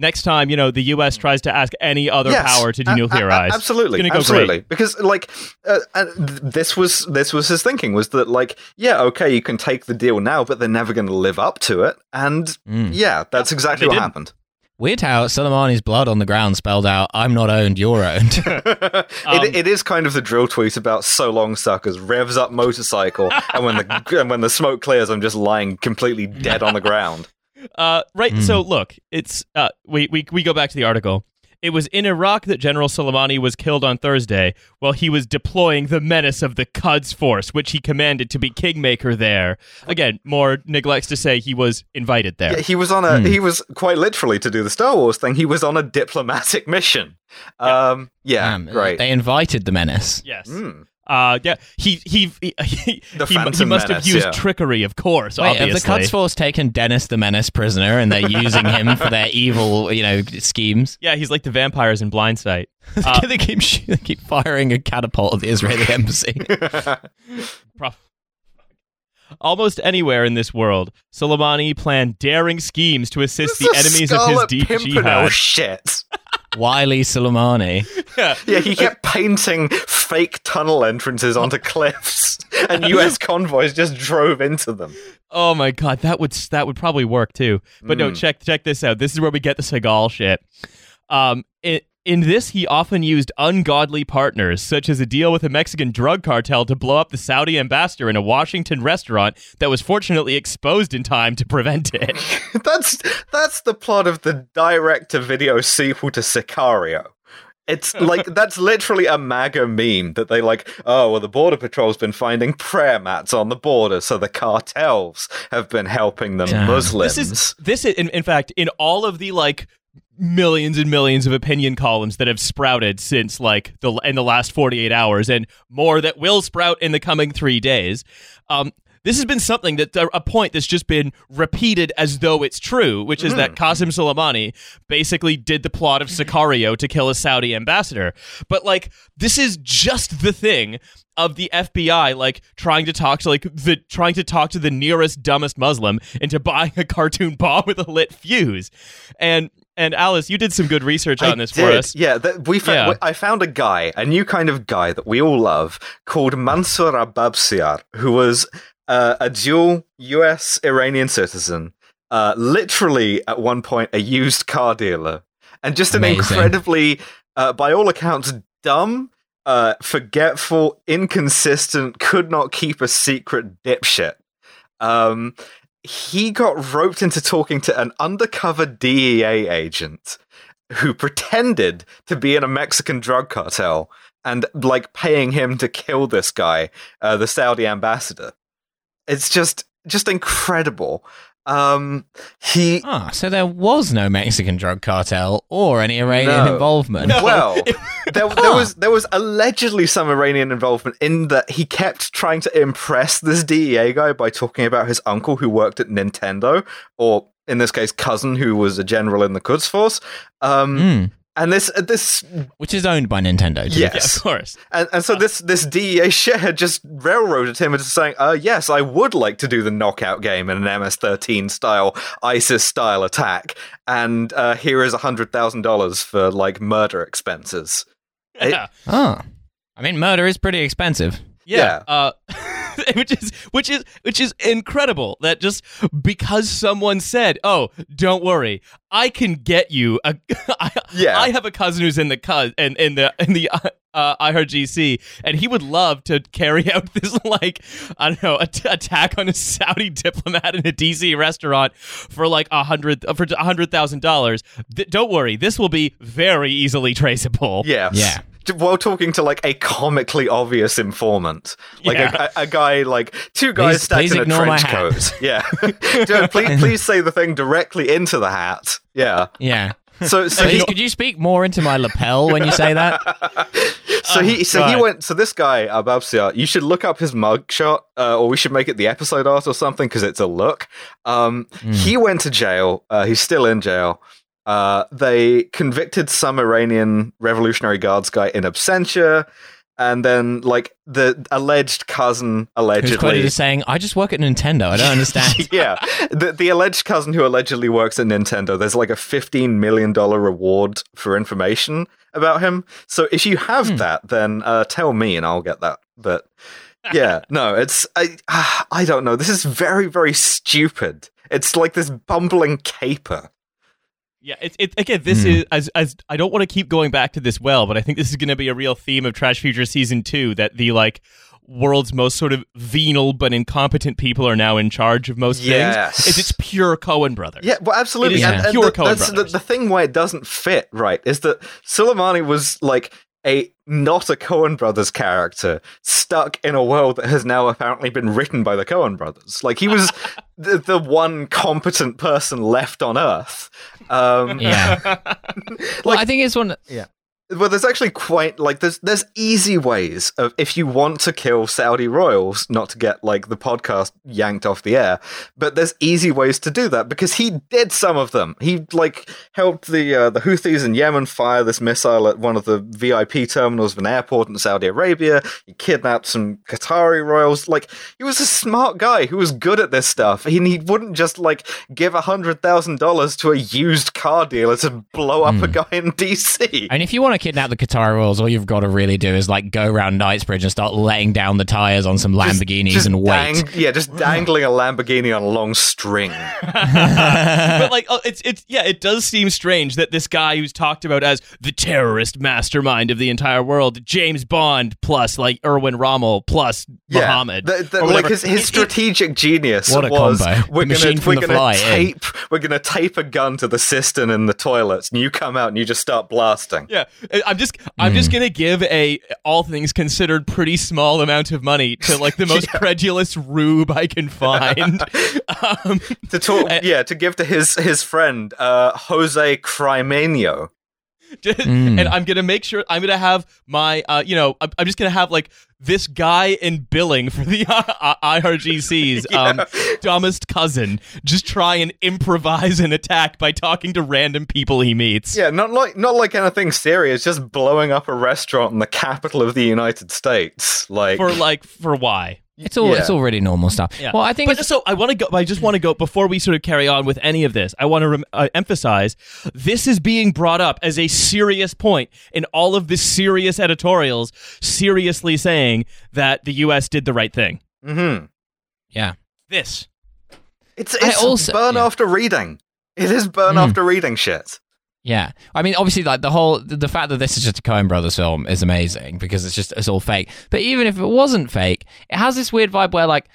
next time, you know, the U.S. tries to ask any other
Yes,
power to
a- a- a-
denuclearize.
absolutely,
It's go
absolutely.
great.
Because like uh, uh, this was this was his thinking was that like yeah okay you can take the deal now but they're never going to live up to it and
Mm.
yeah that's exactly
they
what
didn't.
happened.
Weird how Soleimani's blood on the ground spelled out, "I'm not owned, you're owned."
Um,
it, it is kind of the drill tweet about so long suckers revs up motorcycle and when the and when the smoke clears I'm just lying completely dead on the ground.
Uh, right.
Mm.
So look, it's uh, we, we we go back to the article. it was in Iraq that General Soleimani was killed on Thursday while he was deploying the menace of the Quds Force, which he commanded to be kingmaker there. Again, more neglects to say he was invited there.
Yeah, he was on a he was quite literally to do the Star Wars thing. He was on a diplomatic mission. Um, yeah,
Um,
great.
They invited the menace.
Yes.
Mm.
Uh, yeah, he he he, he, he, he
Phantom
must have used
yeah.
trickery, of course.
Wait,
obviously,
have the Quds Force taken Dennis the Menace prisoner and they're using him for their evil, you know, schemes?
yeah, he's like the vampires in Blindsight. Uh,
they keep sh- they keep firing a catapult at the Israeli embassy.
Pro- Almost anywhere in this world, Soleimani planned daring schemes to assist
This
the enemies of his
Scarlet
deep
Pimpernel
jihad.
shit.
Wiley Soleimani.
Yeah, yeah, he kept painting fake tunnel entrances onto cliffs, and U.S. convoys just drove into them.
Oh my god, that would that would probably work too. But no,
Mm.
check check this out. This is where we get the Seagal shit. Um, in, in this, he often used ungodly partners, such as a deal with a Mexican drug cartel to blow up the Saudi ambassador in a Washington restaurant that was fortunately exposed in time to prevent it.
That's that's the plot of the direct-to-video sequel to Sicario. It's like that's literally a MAGA meme that they like. Oh well, the border patrol's been finding prayer mats on the border, so the cartels have been helping them
Damn.
Muslims.
This is this is in, in fact in all of the like millions and millions of opinion columns that have sprouted since like the in the last 48 hours and more that will sprout in the coming 3 days um this has been something that a point that's just been repeated as though it's true, which is that Qasim Soleimani basically did the plot of Sicario to kill a Saudi ambassador. But like, this is just the thing of the FBI like trying to talk to like the trying to talk to the nearest dumbest Muslim into buying a cartoon bomb with a lit fuse. And and Alice, you did some good research on
I
this
did.
for us.
Yeah, that we found,
Yeah.
I found a guy, a new kind of guy that we all love, called Mansour Arbabsiar, who was uh, a dual U.S. Iranian citizen, uh, literally at one point a used car dealer, and just an incredibly, uh, by all accounts, dumb. Uh, forgetful, inconsistent, could not keep a secret dipshit. Um, he got roped into talking to an undercover DEA agent who pretended to be in a Mexican drug cartel and like paying him to kill this guy, uh, the Saudi ambassador. It's just just incredible. Um, he
Ah, so there was no Mexican drug cartel or any Iranian
No.
involvement.
well, there, there was there was allegedly some Iranian involvement in that he kept trying to impress this DEA guy by talking about his uncle who worked at Nintendo, or in this case, cousin who was a general in the Quds Force. Um,
Mm,
And this this
which is owned by Nintendo. to be
Yeah.
Yeah,
Yes.
of course.
and, and so this this DEA shithead just railroaded him into saying, "Uh, yes, I would like to do the knockout game in an MS-13 style ISIS style attack, and uh, here is a hundred thousand dollars for like murder expenses." It-
Oh. I mean, murder is pretty expensive.
Yeah. Uh, which is which is which is incredible that just because someone said, "Oh, don't worry, I can get you a I,
Yeah.
I have a cousin who's in the cuz in, in the in the uh, uh, IRGC and he would love to carry out this like I don't know at- attack on a Saudi diplomat in a DC restaurant for like a hundred for a hundred thousand dollars. Th- Don't worry, this will be very easily traceable.
Yes.
Yeah.
T- While talking to like a comically obvious informant, like
Yeah.
a, a, a guy, like two guys
Please-
stacked
please
in a trench coat. Yeah, Dude, please, please say the thing directly into the hat. Yeah.
Yeah.
So, so
Please,
he,
could you speak more into my lapel when you say that?
so he, so he went. So this guy Arbabsiar, you should look up his mugshot, uh, or we should make it the episode art or something because it's a look. Um, He went to jail. Uh, he's still in jail. Uh, they convicted some Iranian Revolutionary Guards guy in absentia, and then like the alleged cousin
Who's quoted
allegedly.
as saying, I just work at Nintendo. I don't understand.
yeah, the the alleged cousin who allegedly works at Nintendo. There's like a fifteen million dollar reward for information about him. So if you have
Hmm.
that, then uh, tell me and I'll get that. But yeah, no, it's I ah, I don't know. This is very very stupid. It's like this bumbling caper.
Yeah, it's it, again. This
Hmm.
is as as I don't want to keep going back to this well, but I think this is going to be a real theme of Trash Future season two. That the like world's most sort of venal but incompetent people are now in charge of most
Yes.
things is it's pure Coen brothers.
Yeah, well, absolutely.
It is
and, and
pure
the,
Coen
that's the,
brothers.
the thing why it doesn't fit right is that Soleimani was like a not a Coen brothers character stuck in a world that has now apparently been written by the Coen brothers. Like he was the, the one competent person left on Earth. Um,
Yeah. well, I think it's one.
Well, there's actually quite like there's there's easy ways of if you want to kill Saudi royals, not to get like the podcast yanked off the air, but there's easy ways to do that because he did some of them. He like helped the uh, the Houthis in Yemen fire this missile at one of the VIP terminals of an airport in Saudi Arabia. He kidnapped some Qatari royals. Like he was a smart guy who was good at this stuff. He, he wouldn't just like give a hundred thousand dollars to a used car dealer to blow up a guy in DC.
And if you want to kidnap the Qatar Royals, all you've got to really do is like go around Knightsbridge and start laying down the tires on some Lamborghinis
Just
and wait.
dang- yeah, just dangling a Lamborghini on a long string.
but like oh, it's it's yeah it does seem strange that this guy who's talked about as the terrorist mastermind of the entire world james bond plus like erwin rommel plus muhammad
The- the-
or
like
whatever.
his, his
It- it-
strategic genius
What a
was
combo.
we're
The machine
gonna
from
we're
the
gonna
fly, eh?
tape we're gonna tape a gun to the cistern in the toilets and you come out and you just start blasting.
yeah, I'm just I'm just gonna give a all things considered pretty small amount of money to like the most credulous rube I can find. um,
To talk,
Uh,
yeah, to give to his his friend uh, Jose Crimenio.
Just-
Mm.
and I'm gonna make sure I'm gonna have my uh, you know I'm, I'm just gonna have like this guy in billing for the uh, IRGC's um, dumbest cousin just try and improvise an attack by talking to random people he meets.
Yeah, not like not like anything serious, just blowing up a restaurant in the capital of the United States. Like
For like for why?
It's all
Yeah.
it's all really normal stuff.
Yeah.
Well, I think
But
it's
so I want to go. I just want to go before we sort of carry on with any of this. I want to rem- uh, emphasize this is being brought up as a serious point in all of the serious editorials, seriously saying that the U.S. did the right thing.
mhm.
yeah.
This.
it's
I
it's
also-
burn
yeah.
after reading. It is burn
Mm.
after reading shit.
Yeah, I mean, obviously, like the whole the fact that this is just a Coen Brothers film is amazing because it's just it's all fake. But even if it wasn't fake, it has this weird vibe where like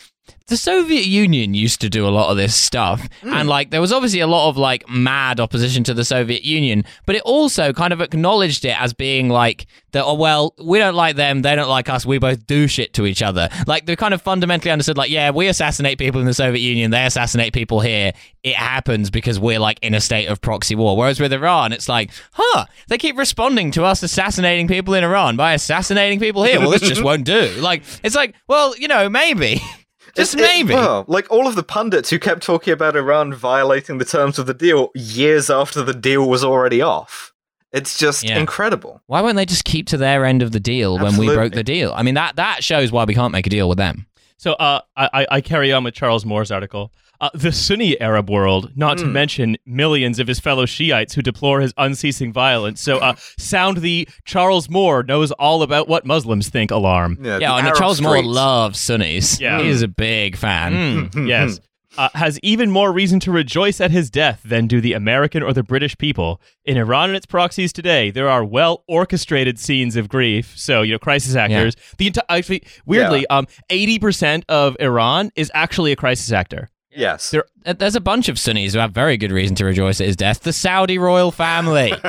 the Soviet Union used to do a lot of this stuff, mm. and like there was obviously a lot of like mad opposition to the Soviet Union, but it also kind of acknowledged it as being like that. Oh well, we don't like them, they don't like us. We both do shit to each other. Like they kind of fundamentally understood, like yeah, we assassinate people in the Soviet Union, they assassinate people here. It happens because we're like in a state of proxy war. Whereas with Iran, it's like, huh, they keep responding to us assassinating people in Iran by assassinating people here. Well, this just won't do. Like it's like, well, you know, maybe. Just
It- it-
maybe.
well, like all of the pundits who kept talking about Iran violating the terms of the deal years after the deal was already off. It's just
Yeah.
incredible.
Why won't they just keep to their end of the deal when we broke the deal? I mean, that that shows why we can't make a deal with them.
So uh, I, I- I carry on with Charles Moore's article. Uh, the Sunni Arab world, not to
Hmm.
mention millions of his fellow Shiites who deplore his unceasing violence. So uh, sound the Charles Moore knows all about what Muslims think alarm.
Yeah,
yeah,
the
and
Arab
Charles Moore loves Sunnis.
Yeah.
he's a big fan.
Mm, yes. Uh, has even more reason to rejoice at his death than do the American or the British people. In Iran and its proxies today, there are well orchestrated scenes of grief. So, you know, crisis actors. The enti- actually, weirdly, um, 80% of Iran is actually a crisis actor.
Yes.
There-
Uh, There's a bunch of Sunnis who have very good reason to rejoice at his death. The Saudi royal family.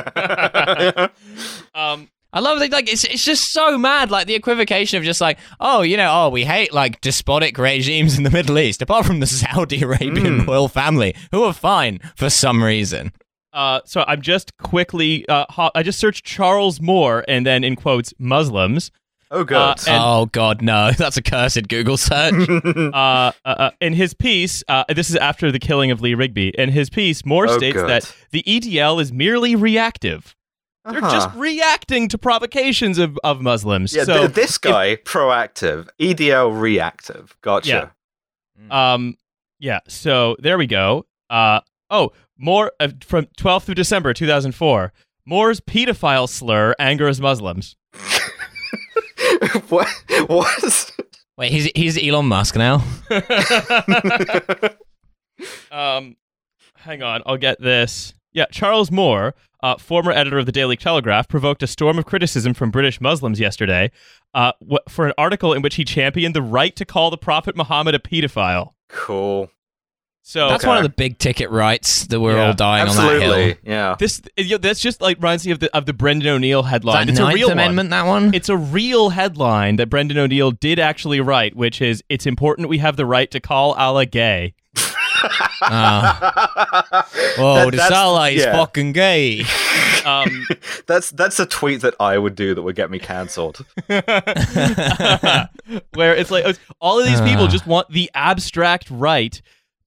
Um,
I love it. Like it's it's just so mad. Like the equivocation of just like, oh, you know, oh, we hate like despotic regimes in the Middle East, apart from the Saudi Arabian royal family, who are fine for some reason.
Uh, so I'm just quickly. Uh, ho- I just searched Charles Moore and then in quotes Muslims.
Oh, good.
Uh, And-
oh God, no, that's a cursed Google search.
Uh, uh, uh, in his piece, uh, this is after the killing of Lee Rigby. In his piece, Moore
Oh,
states
good.
that the EDL is merely reactive. They're
Uh-huh.
just reacting to provocations of, of Muslims.
yeah,
so
th- this guy proactive, EDL reactive. Gotcha.
Um, yeah. So there we go. Uh, oh, more uh, from 12th through December 2004. Moore's pedophile slur angers Muslims.
what? What?
Wait, he's he's Elon Musk now.
um, hang on, I'll get this. Yeah, Charles Moore, uh, former editor of the Daily Telegraph, provoked a storm of criticism from British Muslims yesterday uh, wh- for an article in which he championed the right to call the Prophet Muhammad a pedophile.
Cool.
So
That's one of the big ticket rights that we're
Yeah,
all dying on that hill.
Yeah.
this you know, that's just like reminds me of the of the Brendan O'Neill
Is
headline.
that
it's a
Ninth
real one.
Amendment, that one?
It's a real headline that Brendan O'Neill did actually write, which is "It's important we have the right to call Allah gay."
Ah. Whoa,
That-
the
that's-
Salah is
yeah.
fucking gay.
Um,
That's that's a tweet that I would do that would get me cancelled.
where it's like all of these people
Ah.
just want the abstract right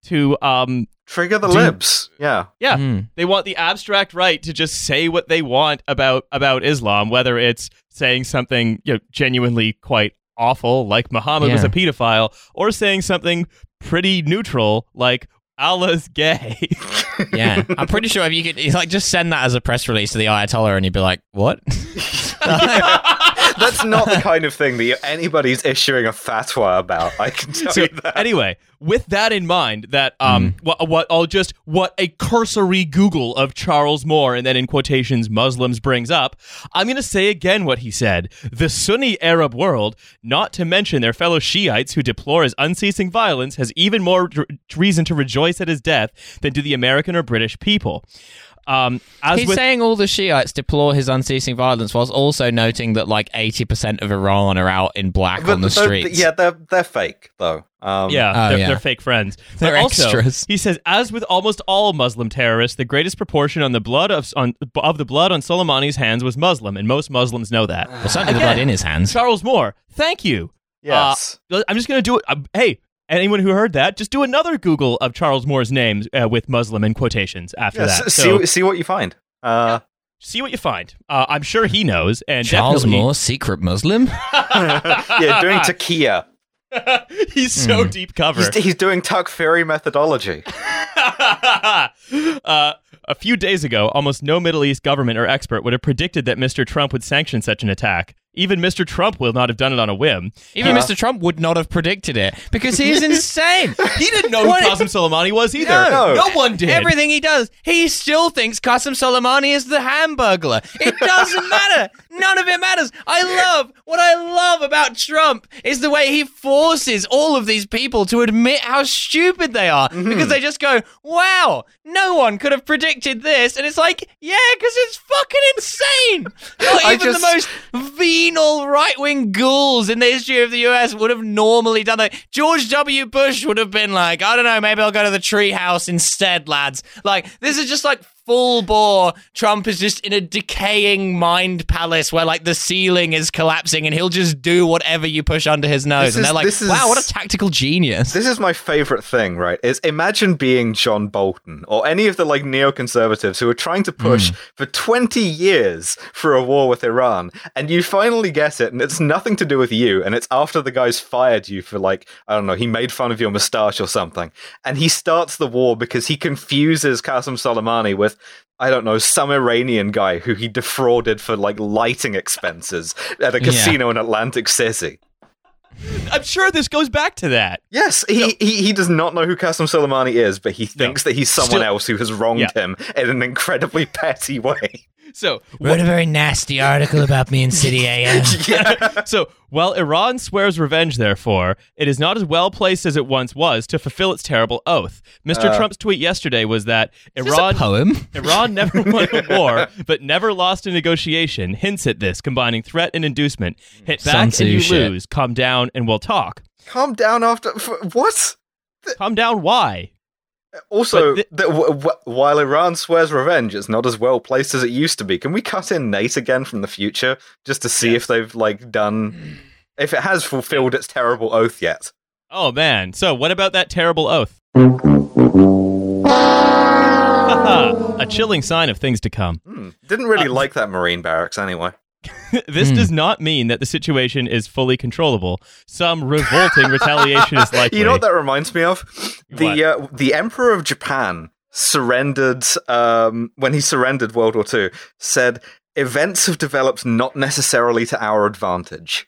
to um
Trigger the
Do-
libs. Yeah.
yeah
Hmm.
they want the abstract right to just say what they want about about Islam whether it's saying something you know genuinely quite awful like Muhammad was a pedophile or saying something pretty neutral like Allah's gay
Yeah, I'm pretty sure if you could like just send that as a press release to the Ayatollah, and you'd be like, "What?"
That's not the kind of thing that you- anybody's issuing a fatwa about. I can tell
so
you that.
anyway, with that in mind, that um, what, what I'll just what a cursory Google of Charles Moore and then in quotations Muslims brings up, I'm going to say again what he said: the Sunni Arab world, not to mention their fellow Shiites who deplore his unceasing violence, has even more r- reason to rejoice at his death than do the American or British people. Um, as
He's
with
saying all the Shiites deplore his unceasing violence, whilst also noting that like 80% of Iran are out in black on the
they're-
streets.
yeah, they're they're fake though. Um,
Yeah,
Oh,
they're,
yeah.
they're fake friends.
They're
but also,
extras.
he says, as with almost all Muslim terrorists, the greatest proportion on the blood of on, of the blood on Soleimani's hands was Muslim, and most Muslims know that.
Well, certainly the blood in his hands.
Charles Moore, thank you.
Yes.
Uh, I'm just gonna do it. Uh, hey, anyone who heard that, just do another Google of Charles Moore's name uh, with Muslim in quotations after
Yeah,
that.
s-
So
see see what you find. Uh,
see what you find. Uh, I'm sure he knows, and
Charles
definitely-
Moore, secret Muslim.
yeah, doing taqiyya.
he's so
Hmm.
deep cover.
He's, he's doing takfiri methodology.
uh, a few days ago, almost no Middle East government or expert would have predicted that Mr. Trump would sanction such an attack. Even Mr. Trump will not have done it on a whim.
Even
Yeah.
Mr. Trump would not have predicted it because he is insane.
He didn't know who Qasem Soleimani was either.
No.
no one did.
Everything he does, he still thinks Qasem Soleimani is the Hamburglar. It doesn't matter. None of it matters. I love what I love about Trump is the way he forces all of these people to admit how stupid they are mm-hmm. because they just go, "Wow, no one could have predicted this," and it's like, yeah, because it's fucking insane. Not even
just-
the most venal right wing ghouls in the history of the US would have normally done that. George W. Bush would have been like, I don't know, maybe I'll go to the treehouse instead, lads. Like, this is just like full bore. Trump is just in a decaying mind palace where like the ceiling is collapsing and he'll just do whatever you push under his nose. And they're like,
is-
wow, what a tactical genius.
This is my favorite thing, right? Is imagine being John Bolton or any of the like neoconservatives who are trying to push hmm. for 20 years for a war with Iran, and you finally get it, and it's nothing to do with you, and it's after the guy's fired you for like, I don't know, he made fun of your moustache or something, and he starts the war because he confuses Qasem Soleimani with I don't know, some Iranian guy who he defrauded for like lighting expenses at a
Yeah.
casino in Atlantic City.
I'm sure this goes back to that.
Yes, he, he he does not know who Qasem Soleimani is, but he thinks that he's someone
Still-
else who has wronged
Yeah.
him in an incredibly petty way.
So,
Wrote a very nasty article about me in City AM.
yeah.
so while Iran swears revenge, therefore, it is not as well placed as it once was to fulfill its terrible oath. Mr.
Uh.
Trump's tweet yesterday was that Iran
poem?
Iran never won a war, but never lost a negotiation. Hints at this, combining threat and inducement. Hit
Sun
back
Tzu
and you
shit.
lose. Calm down and we'll talk.
Calm down after f- what?
Calm down. Why?
Also,
But
that w- w- while Iran swears revenge, it's not as well placed as it used to be. Can we cut in Nate again from the future just to see if they've like done if it has fulfilled its terrible oath yet?
Oh man. So what about that terrible oath? a chilling sign of things to come.
Hmm. Didn't really
Uh,
like that Marine barracks anyway.
this
Hmm.
does not mean that the situation is fully controllable. Some revolting retaliation is likely.
You know what that reminds me of? The uh, the Emperor of Japan surrendered um, when he surrendered World War II. Said events have developed not necessarily to our advantage.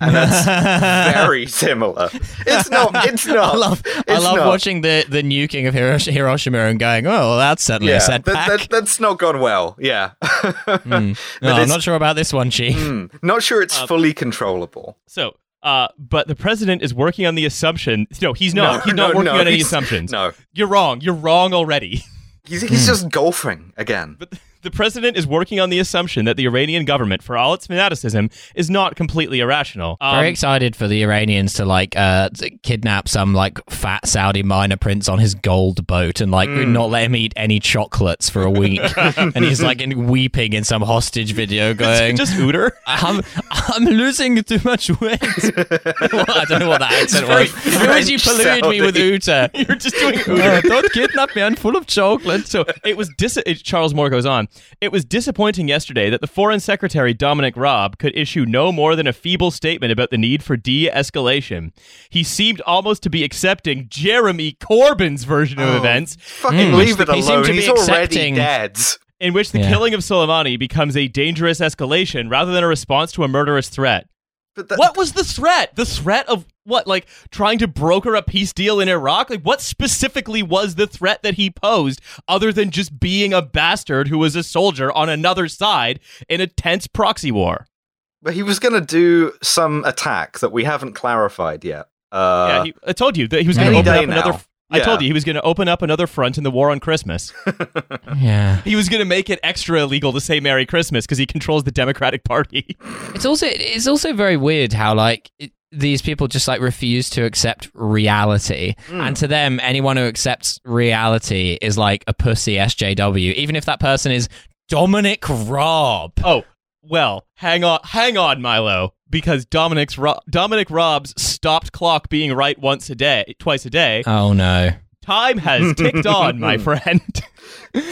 And that's very similar. It's not. It's not.
I love, I love
not.
watching the, the new King of Hirosh- Hiroshima and going, oh, well, that's certainly
Yeah,
a setback.
that, that's not gone well. Yeah.
Hmm. No, I'm not sure about this one, Chi.
Hmm, not sure it's
Uh,
fully controllable.
So, uh, but the president is working on the assumption. No, he's not.
No,
he's not
no,
working
no,
on any
he's-
assumptions.
No,
You're wrong. You're wrong already.
he's he's just golfing again.
But the president is working on the assumption that the Iranian government, for all its fanaticism, is not completely irrational. Um,
Very excited for the Iranians to like uh, to kidnap some like fat Saudi minor prince on his gold boat and like
Mm.
not let him eat any chocolates for a week. and he's like in, weeping in some hostage video, going,
just Ooter.
"I'm I'm losing too much weight." Well, I don't know what that accent was. Who was you polluted me with. Uta?
You're just doing
Oh,
Ooter.
don't kidnap me! I'm full of chocolate.
So it was dis- it, Charles Moore goes on. It was disappointing yesterday that the Foreign Secretary Dominic Raab could issue no more than a feeble statement about the need for de-escalation. He seemed almost to be accepting Jeremy Corbyn's version of
Oh,
events,
Fucking
Mm.
leave it
He seemed
alone.
to be
He's already
accepting-
dead.
in which the
Yeah.
killing of Soleimani becomes a dangerous escalation rather than a response to a murderous threat.
But that,
What was the threat? The threat of what? Like trying to broker a peace deal in Iraq? Like what specifically was the threat that he posed other than just being a bastard who was a soldier on another side in a tense proxy war?
But he was going to do some attack that we haven't clarified yet. Uh,
yeah, he, I told you that he was going to open up another.
Now.
I told you he was going to open up another front in the war on Christmas.
Yeah.
he was going to make it extra illegal to say Merry Christmas because he controls the Democratic Party.
It's also it's also very weird how like it, these people just like refuse to accept reality, hmm. and to them, anyone who accepts reality is like a pussy SJW, even if that person is Dominic Raab.
Oh, well, hang on, hang on, Milo, because Dominic's Ro- Dominic Raab's stopped clock being right once a day, twice a day.
Oh no!
Time has ticked on, my friend.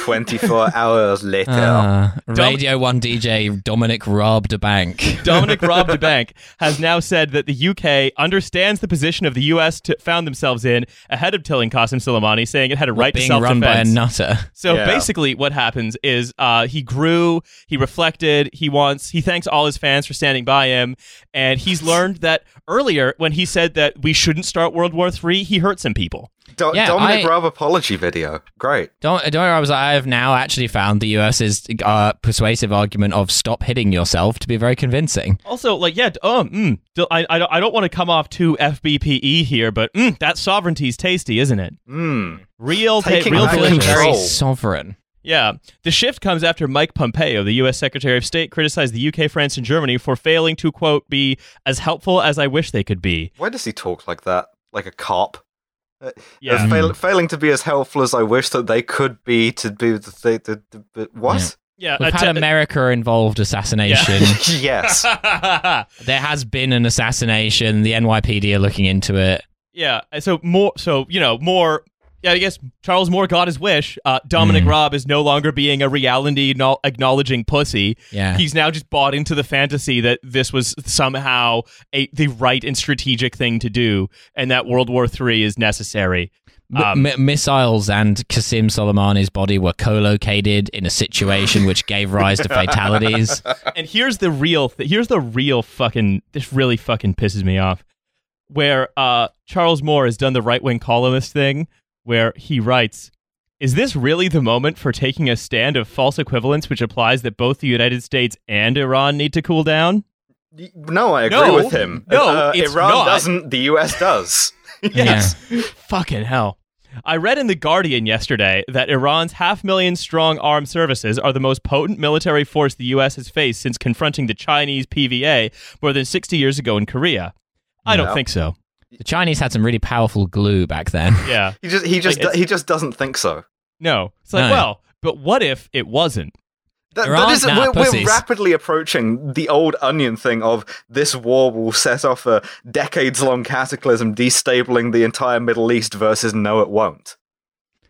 24 hours later.
Uh, Radio One DJ Dominic robbed a bank.
Dominic robbed a bank has now said that the UK understands the position of the US to found themselves in ahead of killing Qasem Soleimani, saying it had a right to self
run by a nutter.
So
Yeah.
basically, what happens is uh, he grew, he reflected, he wants, he thanks all his fans for standing by him, and he's learned that earlier when he said that we shouldn't start World War III, he hurt some people.
Do-
Yeah,
Dominic
I-
Raab apology video. Great.
Don't, don't worry, I was like, I have now actually found the US's uh, persuasive argument of stop hitting yourself to be very convincing.
Also, like, yeah, um, mm, d- I, I, don't- I don't want to come off too FBPE here, but mm, that sovereignty's tasty, isn't it?
Mm.
Real, ta- real
back
delicious.
control.
Very sovereign.
Yeah. The shift comes after Mike Pompeo, the U.S. Secretary of State, criticized the UK, France, and Germany for failing to, quote, be as helpful as I wish they could be.
Why does he talk like that? Like a cop? Uh,
Yeah.
uh, fail- failing to be as helpful as I wish that they could be to be the thing. The, the, the- what?
Yeah.
We've
uh,
had
t-
America involved assassination.
yes.
there has been an assassination. The NYPD are looking into it.
Yeah. So more. So you know more. Yeah, I guess Charles Moore got his wish. Uh, Dominic
Mm.
Raab is no longer being a reality no- acknowledging pussy.
Yeah.
He's now just bought into the fantasy that this was somehow a the right and strategic thing to do, and that World War III is necessary. Um,
m- missiles and Qasim Soleimani's body were co-located in a situation which gave rise to fatalities.
and here's the real th- here's the real fucking this really fucking pisses me off where uh charles moore has done the right-wing columnist thing where he writes is this really the moment for taking a stand of false equivalence which applies that both the united states and iran need to cool down
No, I agree
No.
with him.
No,
Uh,
it's
Iran
not.
doesn't. The US does.
yes fucking hell I read in The Guardian yesterday that Iran's half million strong armed services are the most potent military force the U.S. has faced since confronting the Chinese PVA more than 60 years ago in Korea. I don't think so.
The Chinese had some really powerful glue back then.
Yeah.
He just. He just
like,
he just doesn't think so.
No. It's like,
No.
well, but what if it wasn't?
That,
Iran?
that is,
Nah,
we're, we're rapidly approaching the old onion thing of this war will set off a decades long cataclysm, destabling the entire Middle East versus no, it won't.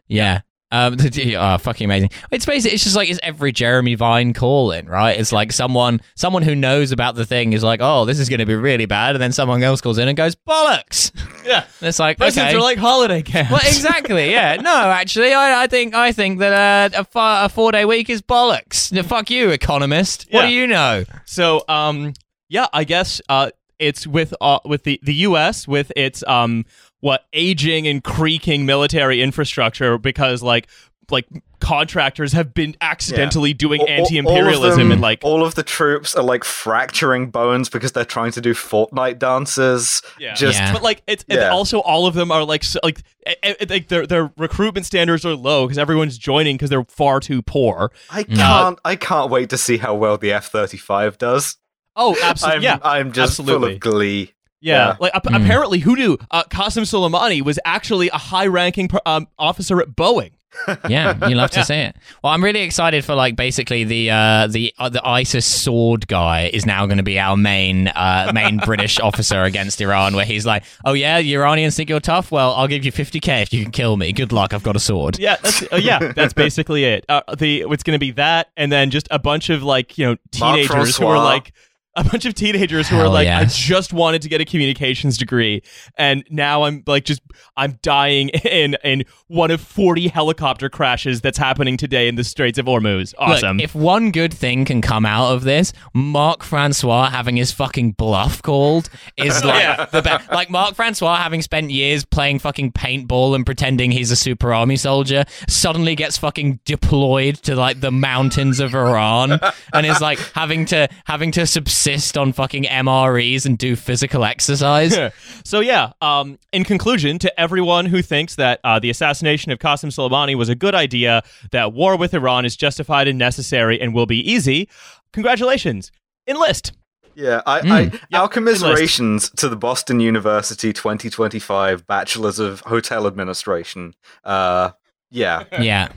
Yeah. Um, oh, fucking amazing. It's basically, it's just like it's every Jeremy Vine call in, right? It's like someone, someone who knows about the thing is like, oh, this is going to be really bad. And then someone else calls in and goes, bollocks.
Yeah.
And it's like,
Presidents
okay.
are like holiday camps.
well, exactly. Yeah. No, actually, I, I think I think that uh, a, a four day week is bollocks. No, fuck you, economist. What
Yeah.
do you know?
So, um, yeah, I guess uh, it's with uh, with the the U.S. with its um what aging and creaking military infrastructure because like like contractors have been accidentally doing
All- all- all of
anti-imperialism
them-
and like
all of the troops are like fracturing bones because they're trying to do Fortnite dances.
Yeah.
Just
Yeah.
But like it's and
Yeah.
also all of them are like so, like eh, eh, like their their recruitment standards are low because everyone's joining because they're far too poor.
I can't. I can't wait to see how well the F thirty five does.
Oh,
I'm,
absolutely. yeah,
I'm just full
absolutely.
of glee.
Yeah.
yeah.
Like ap-
Mm.
apparently, who knew? Uh, Qasem Soleimani was actually a high-ranking per- um, officer at Boeing.
yeah, you love to see it. Well, I'm really excited for like basically the uh, the uh, the ISIS sword guy is now going to be our main uh, main British officer against Iran, where he's like, "Oh yeah, the Iranians think you're tough. Well, I'll give you 50k if you can kill me. Good luck. I've got a sword."
Yeah, that's, uh, yeah, that's basically it. Uh, the it's going to be that, and then just a bunch of like you know teenagers who are like a bunch of teenagers who are like, I just wanted to get a communications degree, and now I'm like just I'm dying in in one of forty helicopter crashes that's happening today in the Straits of Hormuz. Awesome.
Look, if one good thing can come out of this, Mark Francois having his fucking bluff called is like
Yeah.
the best. Like Mark Francois having spent years playing fucking paintball and pretending he's a super army soldier, suddenly gets fucking deployed to like the mountains of Iran and is like having to having to subsist on fucking MREs and do physical exercise.
so yeah, um, in conclusion, to everyone who thinks that uh, the assassination of Qasem Soleimani was a good idea, that war with Iran is justified and necessary and will be easy, congratulations, enlist.
Yeah, I,
Mm.
I
Yep,
our commiserations to the Boston University 2025 Bachelors of Hotel Administration. Uh, yeah,
Yeah.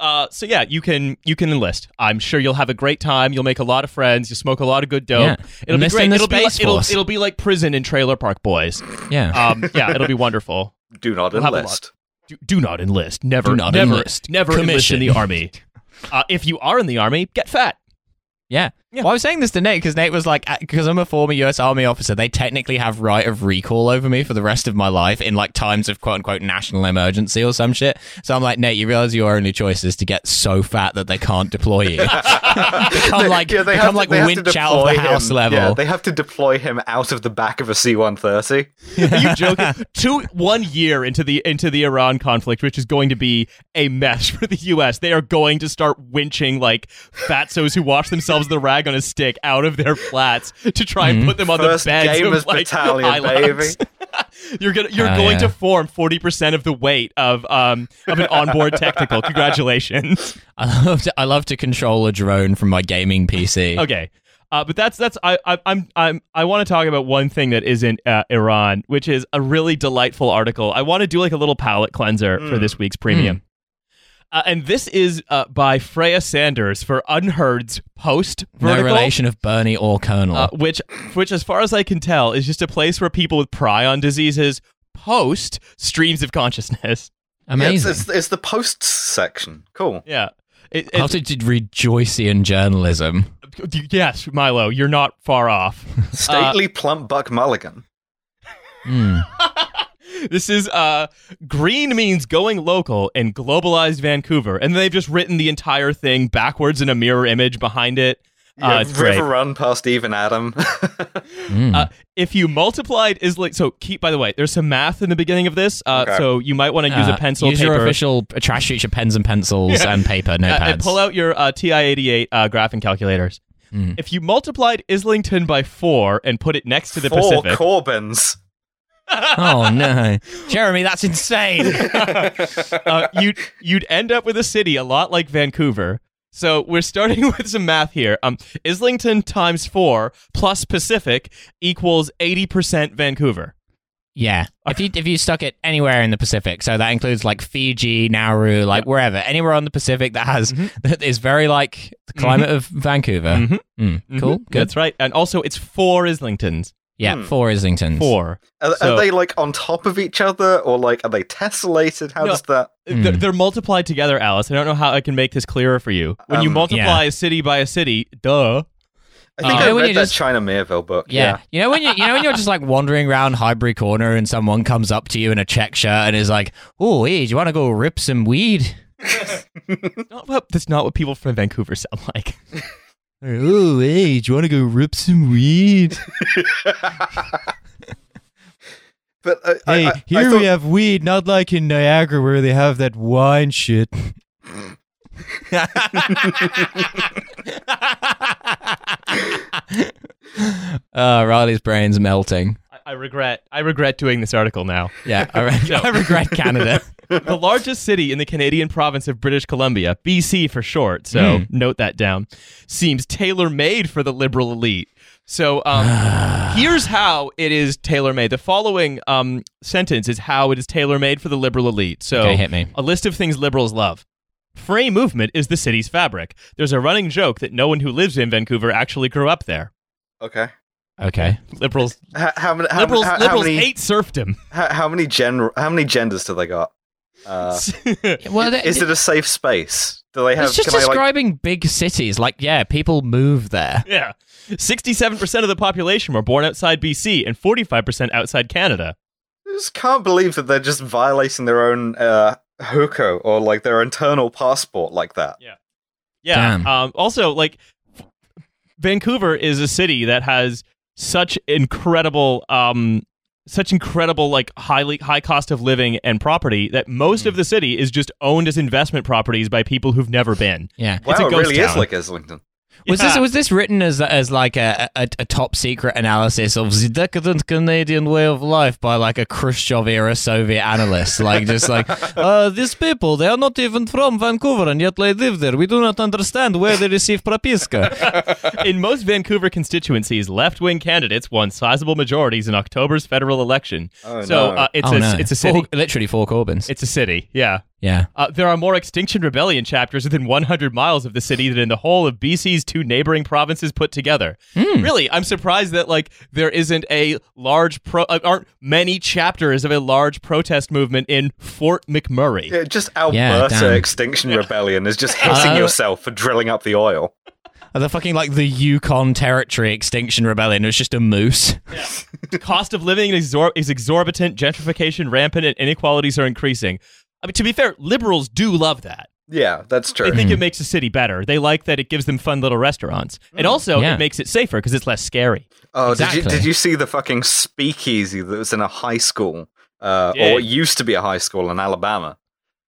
Uh, so yeah, you can you can enlist. I'm sure you'll have a great time. You'll make a lot of friends. You'll smoke a lot of good dope.
Yeah.
It'll
Enlist
be great.
the
it'll be
Space
like, it'll,
Force.
it'll be like prison in Trailer Park Boys.
Yeah.
Um, yeah, it'll be wonderful.
do not
We'll have a
enlist.
Do, do not enlist. Never,
Do not
never,
enlist.
never enlist in
Commission.
the army. Uh, if you are in the army, get fat.
Yeah.
Yeah.
Well, I was saying this to Nate because Nate was like, uh, because I'm a former U.S. Army officer, they technically have right of recall over me for the rest of my life in like times of quote unquote national emergency or some shit. So I'm like, Nate, you realize your only choice is to get so fat that they can't deploy you. become like,
Yeah, they
become
have
like
to, they have to
winch out of
deploy
the house
him.
level.
Yeah, they have to deploy him out of the back of a C-130.
Are you joking? Two one year into the into the Iran conflict, which is going to be a mess for the U.S. They are going to start winching like fatsos who wash themselves with a rag on a stick out of their flats to try and put them on
First
the beds
Gamers
of like
Battalion,
pylons. you're gonna you're
Oh,
going
yeah.
to form forty percent of the weight of um of an onboard technical. Congratulations.
I love to, I love to control a drone from my gaming PC.
Okay. Uh, but that's that's I, I I'm I'm I want to talk about one thing that isn't uh, Iran, which is a really delightful article. I want to do like a little palate cleanser for
Mm.
this week's premium. Uh, and this is uh, by Freya Sanders for UnHerd's post
No relation of Bernie or Colonel.
uh, which which as far as I can tell is just a place where people with prion diseases post streams of consciousness.
Yeah,
Amazing.
it's, it's, it's the posts section. Cool.
Yeah. It,
How
it's,
to did Rejoician journalism.
yes, Milo, you're not far off.
Stately plump buck mulligan.
Hmm.
this is uh green means going local in globalized Vancouver, and they've just written the entire thing backwards in a mirror image behind it.
Yeah,
Uh, it's
river
great.
run past even Adam.
Hmm.
Uh, if you multiplied is like so. Keep by the way, there's some math in the beginning of this, uh,
Okay.
so you might want to use
Uh,
a pencil,
Use
paper,
your official uh, trash future pens and pencils
Yeah.
and paper,
uh,
notepads.
and pull out your uh, TI-88 uh, graphing calculators.
Hmm.
If you multiplied Islington by four and put it next to the
Four
Pacific,
Corbins.
Oh no, Jeremy, that's insane.
uh, you'd you'd end up with a city a lot like Vancouver. So we're starting with some math here. Um, Islington times four plus Pacific equals eighty percent Vancouver.
yeah, if you if you stuck it anywhere in the Pacific, so that includes like Fiji, Nauru, like wherever, anywhere on the Pacific that has
Mm-hmm.
that is very like the climate of Vancouver.
Mhm.
Mm, Cool,
Mhm.
good.
That's right. And also, it's four Islingtons.
Yeah,
Hmm.
four Islingtons.
Four.
Are,
So-
are they like on top of each other, or like are they tessellated? How
No.
does that?
They're,
Mm.
they're multiplied together, Alice. I don't know how I can make this clearer for you. When you
Um,
multiply a city by a city, duh.
I think
Uh,
I
when
read
you
that
just-
China Miéville book.
Yeah. you know when you you know when you're just like wandering around Highbury Corner and someone comes up to you in a check shirt and is like, "Oh, hey, do you want to go rip some weed?"
Not what- that's not what people from Vancouver sound like.
Oh, hey, do you want to go rip some weed?
But uh, I,
Hey,
I, I
here
thought-
we have weed, not like in Niagara where they have that wine shit. uh, Riley's brain's melting.
I, I regret. I regret doing this article now.
Yeah, I, re- I regret Canada.
the largest city in the Canadian province of British Columbia, BC for short, so
Hmm.
note that down, seems tailor made for the liberal elite. So um, here's how it is tailor made. The following um, sentence is how it is tailor made for the liberal elite. So
Okay, hit me.
a list of things liberals love. Free movement is the city's fabric. There's a running joke that no one who lives in Vancouver actually grew up there.
okay.
Okay.
Liberals,
How, how many? How,
liberals,
how, how
liberals
many?
hate serfdom.
How, how many gen? How many genders do they got? Uh,
Well, they-
is it a safe space? Do they have?
it's just
can I, like,
describing big cities. Like, yeah, people move there.
Yeah. 67% of the population were born outside BC and 45% outside Canada.
I just can't believe that they're just violating their own uh, hukou or like their internal passport like that.
Yeah.
Damn.
Um, also, like, f- Vancouver is a city that has such incredible, um, such incredible, like, highly high cost of living and property that most of the city is just owned as investment properties by people who've never been.
Yeah.
Wow,
It's a
it
ghost
really is like Islington.
Was
Yeah.
this was this written as as like a, a a top secret analysis of the decadent Canadian way of life by like a Khrushchev era Soviet analyst? Like just like uh, these people they are not even from Vancouver and yet they live there. We do not understand where they receive propiska.
In most Vancouver constituencies, left wing candidates won sizable majorities in October's federal election.
Oh,
so
no.
uh, it's,
oh,
a,
no.
it's a city.
Four, literally four Corbyns.
It's a city, yeah.
yeah.
Uh, there are more Extinction Rebellion chapters within 100 miles of the city than in the whole of BC's two neighboring provinces put together.
Hmm.
Really, I'm surprised that like there isn't a large pro uh, aren't many chapters of a large protest movement in Fort McMurray.
Yeah, just Alberta
damn.
Extinction Rebellion is just hitting
Uh,
yourself for drilling up the oil.
the fucking like the Yukon Territory Extinction Rebellion. It was just a moose.
Cost of living is, exor- is exorbitant, gentrification rampant, and inequalities are increasing. I mean, to be fair, liberals do love that.
Yeah, that's true.
They think it makes the city better. They like that it gives them fun little restaurants, and also
Yeah.
it makes it safer because it's less scary.
Oh, did you did you see the fucking speakeasy that was in a high school, uh, or it used to be a high school in Alabama?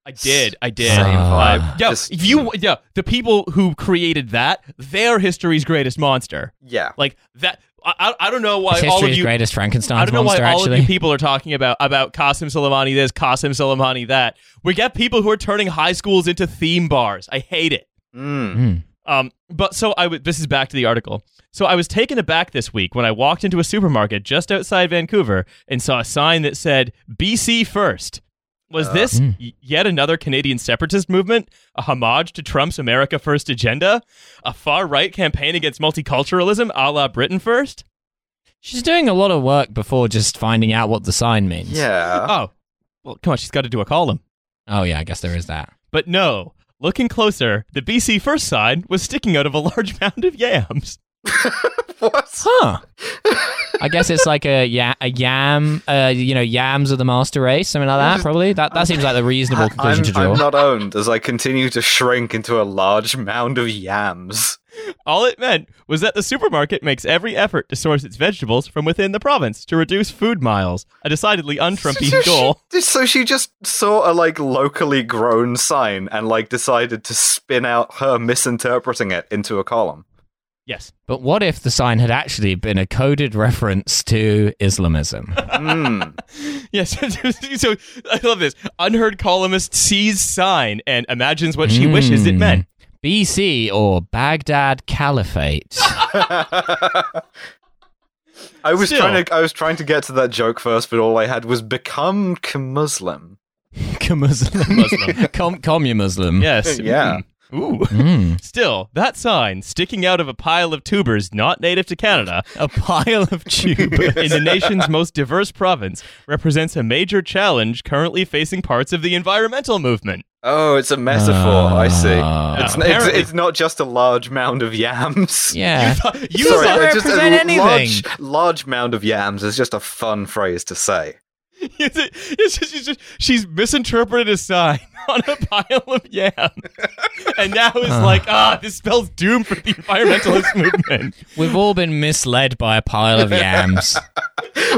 I did. I did.
Same vibe.
Yeah,
Just-
if you yeah, the people who created that, they're history's greatest monster.
yeah.
Like that. I, I, I don't know why
It's
all of
history's
you.
greatest Frankenstein's
I don't know
monster.
why all
actually,
of you people are talking about about Qassem Soleimani this, Qassem Soleimani that. We get people who are turning high schools into theme bars. I hate it.
Mm.
Mm.
Um, but so I w- this is back to the article. So I was taken aback this week when I walked into a supermarket just outside Vancouver and saw a sign that said "BC First. Was
Uh,
this y- yet another Canadian separatist movement? A homage to Trump's America First agenda? A far right campaign against multiculturalism a la Britain First?
She's doing a lot of work before just finding out what the sign means.
Yeah.
Oh, well, come on, she's got to do a column.
Oh yeah, I guess there is that.
But no, looking closer, the BC First sign was sticking out of a large mound of yams.
what?
Huh. I guess it's like a ya- a yam, uh, you know, yams of the master race, something like that. Probably that that seems like the reasonable conclusion
I'm,
to draw.
I'm not owned as I continue to shrink into a large mound of yams.
All it meant was that the supermarket makes every effort to source its vegetables from within the province to reduce food miles, a decidedly un-Trumpian goal.
So she just saw a like locally grown sign and like decided to spin out her misinterpreting it into a column.
Yes.
But what if the sign had actually been a coded reference to Islamism?
Mm.
Yes. so I love this. UnHerd columnist sees sign and imagines what she wishes it
Mm.
meant.
BC or Baghdad Caliphate.
I was
Still.
trying to I was trying to get to that joke first, but all I had was become Muslim.
Muslim.
Muslim.
Com- commu Muslim.
Yes.
Yeah.
Mm. Ooh.
Mm.
Still, that sign sticking out of a pile of tubers not native to Canada
A pile of tubers.
in the nation's most diverse province represents a major challenge currently facing parts of the environmental movement.
Oh, it's a metaphor. I see.
Ah.
It's, it's, it's not just a large mound of yams.
Yeah.
You
Sorry,
thought-
doesn't
just a
anything.
Large, large mound of yams is just a fun phrase to say.
It's, it's just, she's, just, she's misinterpreted a sign on a pile of yams, and now is like, ah, this spells doom for the environmentalist movement.
We've all been misled by a pile of yams.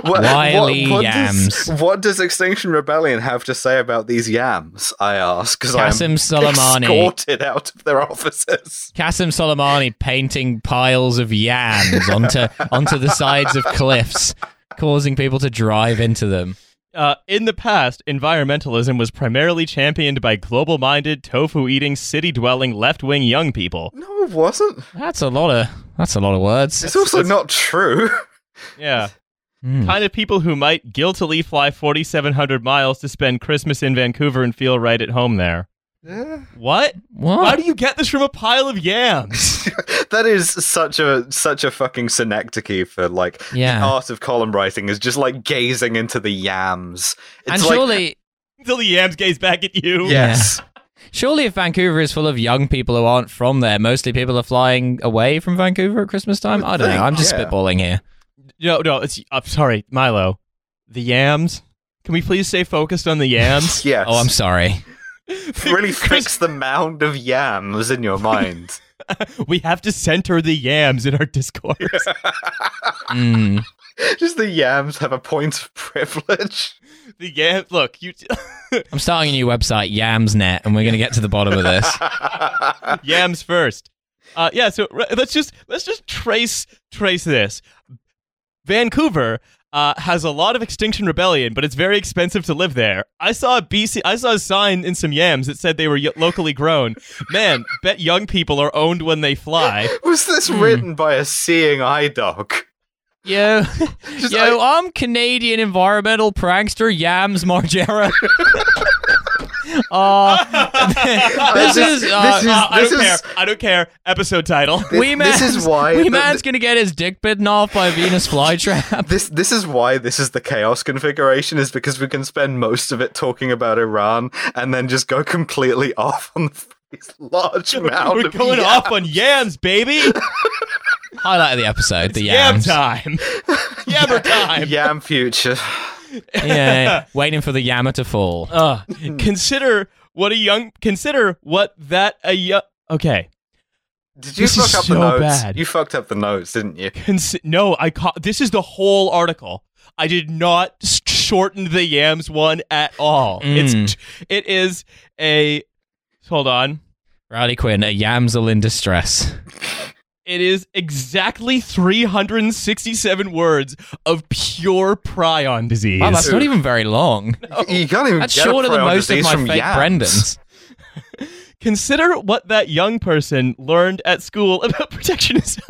What,
Wily
what, what
yams.
Does, what does Extinction Rebellion have to say about these yams? I ask because I'm
Qassem Soleimani.
escorted out of their offices.
Qassem Soleimani painting piles of yams onto onto the sides of cliffs, causing people to drive into them.
Uh, in the past, environmentalism was primarily championed by global minded, tofu eating, city dwelling, left wing young people.
No, it wasn't.
That's a lot of that's a lot of words.
It's also not true.
Yeah.
Hmm.
Kind of people who might guiltily fly 4,700 miles to spend Christmas in Vancouver and feel right at home there. What?
What?
How do you get this from a pile of yams?
that is such a such a fucking synecdoche for like
Yeah.
the art of column writing is just like gazing into the yams. It's
and
like,
surely,
Until the yams gaze back at you.
yes,
surely, if Vancouver is full of young people who aren't from there, mostly people are flying away from Vancouver at Christmas time. I don't know. I'm just
yeah.
spitballing here.
No, no, it's. I'm sorry, Milo. The yams. Can we please stay focused on the yams?
yes.
Oh, I'm sorry.
really fix the mound of yams in your mind.
we have to center the yams in our discourse.
Mm.
just the yams have a point of privilege.
the yam. Look, you.
I'm starting a new website, Yamsnet, and we're going to get to the bottom of this.
yams first. Uh, yeah, so r- let's just let's just trace trace this. Vancouver uh, has a lot of Extinction Rebellion, but it's very expensive to live there. I saw a BC, I saw a sign in some yams that said they were y- locally grown. Man, bet young people are owned when they fly.
Was this
Hmm.
written by a seeing eye dog?
Yo,
Just
yo, I'm Canadian environmental prankster Yams Margera. uh, this
This-
is uh,
this is-
Uh, I don't
is-
care. I don't care. Episode title.
This-
Wee
this is why
Wee
the-
Man's gonna get his dick bitten off by a Venus flytrap.
This this is why this is the chaos configuration is because we can spend most of it talking about Iran and then just go completely off on this large amount
We're
of
going
yams.
off on yams, baby.
Highlight of the episode, the
Yam
yams.
time. Yammer time.
Yam future.
Yeah, waiting for the yammer to fall.
Uh, consider what a young consider what that a young okay
Did you
This is
fuck up
so
the notes?
bad.
You fucked up the notes, didn't you?
Consi- no I ca- this is the whole article I did not shorten the yams one at all
Mm.
it's t- it is a hold on
Riley Quinn, a yamsel in distress.
it is exactly 367 words of pure prion disease
Wow, that's not even very long.
You can't even
That's
get a
shorter than most of my
from
fake
yams.
Brendans.
consider what that young person learned at school about protectionism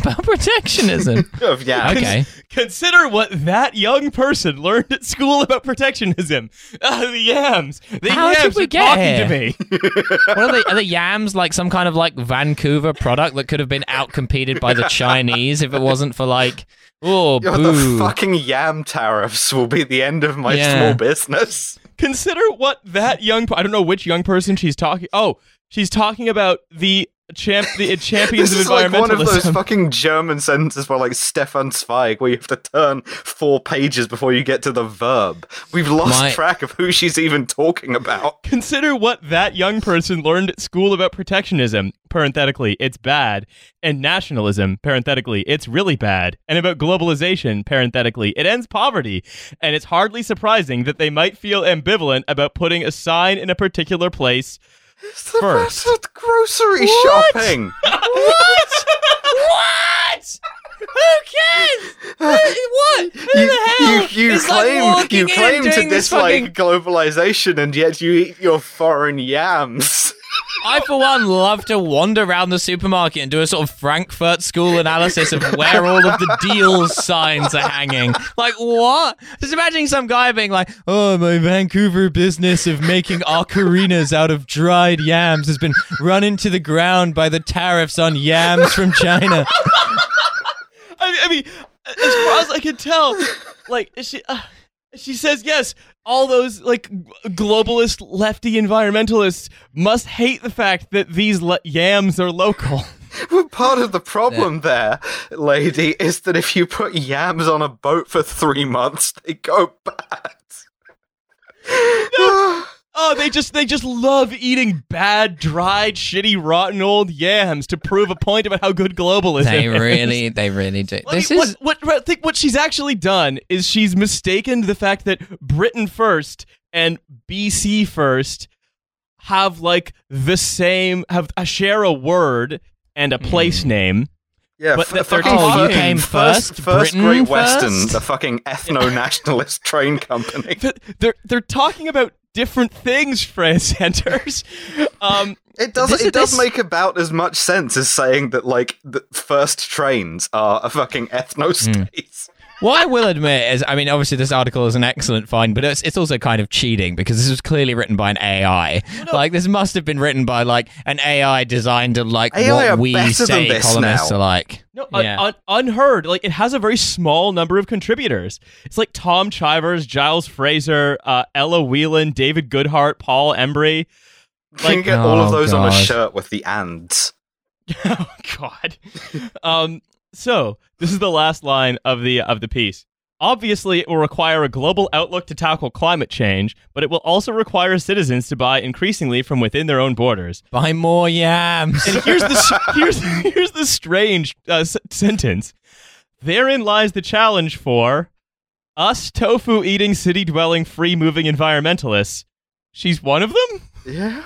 About protectionism.
Of yams.
Okay.
Consider what that young person learned at school about protectionism. Ah, the yams. The
How did
yams
we
are
get
talking
here?
to me.
What are they? Are the yams like some kind of like Vancouver product that could have been outcompeted by the Chinese if it wasn't for like, oh,
Yo,
boo.
the fucking yam tariffs will be the end of my
Yeah.
small business.
Consider what that young. I don't know which young person she's talking. Oh, she's talking about the champ, the champions
This is
of
like one of those fucking German sentences where like Stefan Zweig, where you have to turn four pages before you get to the verb. We've lost
My-
track of who she's even talking about.
Consider what that young person learned at school about protectionism, parenthetically, it's bad, and nationalism, parenthetically, it's really bad, and about globalization, parenthetically, it ends poverty. And it's hardly surprising that they might feel ambivalent about putting a sign in a particular place.
It's the
First.
best grocery
What?
shopping.
what? what? Who cares? what? Who
you,
the hell?
you, you
It's like
claim
walking
you
in
claim
and
to
doing this
dislike globalization, and yet you eat your foreign yams.
I, for one, love to wander around the supermarket and do a sort of Frankfurt School analysis of where all of the deals signs are hanging. Like, what? Just imagining some guy being like, oh, my Vancouver business of making ocarinas out of dried yams has been run into the ground by the tariffs on yams from China.
I, mean, as far as I can tell, like she, uh, she says yes. All those like globalist lefty environmentalists must hate the fact that these le- yams are local.
Well, part of the problem there, lady, is that if you put yams on a boat for three months, they go bad.
Oh, they just they just love eating bad, dried, shitty, rotten old yams to prove a point about how good globalism
They
is.
really, they really do.
I
This
mean,
is
what, what, I think what she's actually done is she's mistaken the fact that Britain first and BC first have like the same have a share a word and a place
Hmm.
name.
Yeah,
But
f-
that
fucking
talking-
fucking
came
first,
first,
first
Britain
Great Western,
first?
the fucking ethno-nationalist train company.
They're they're talking about different things, Fran Sanders. Um,
It does.
This-
it does
this-
make about as much sense as saying that like the first trains are a fucking ethno states.
What I will admit is, I mean, obviously this article is an excellent find, but it's it's also kind of cheating because this was clearly written by an AI. Like this must have been written by like an AI designed to like
AI
what we say columnists
now.
are like.
No, un-
Yeah.
un- UnHerd. Like it has a very small number of contributors. It's like Tom Chivers, Giles Fraser, uh, Ella Whelan, David Goodhart, Paul Embery.
you can
Like-
get all
Oh,
of those on a shirt with the ands.
oh God. um. So this is the last line of the of the piece. Obviously, it will require a global outlook to tackle climate change, but it will also require citizens to buy increasingly from within their own borders.
Buy more yams.
And here's the here's here's the strange uh, s- sentence. Therein lies the challenge for us tofu eating, city dwelling, free moving environmentalists. She's one of them.
Yeah.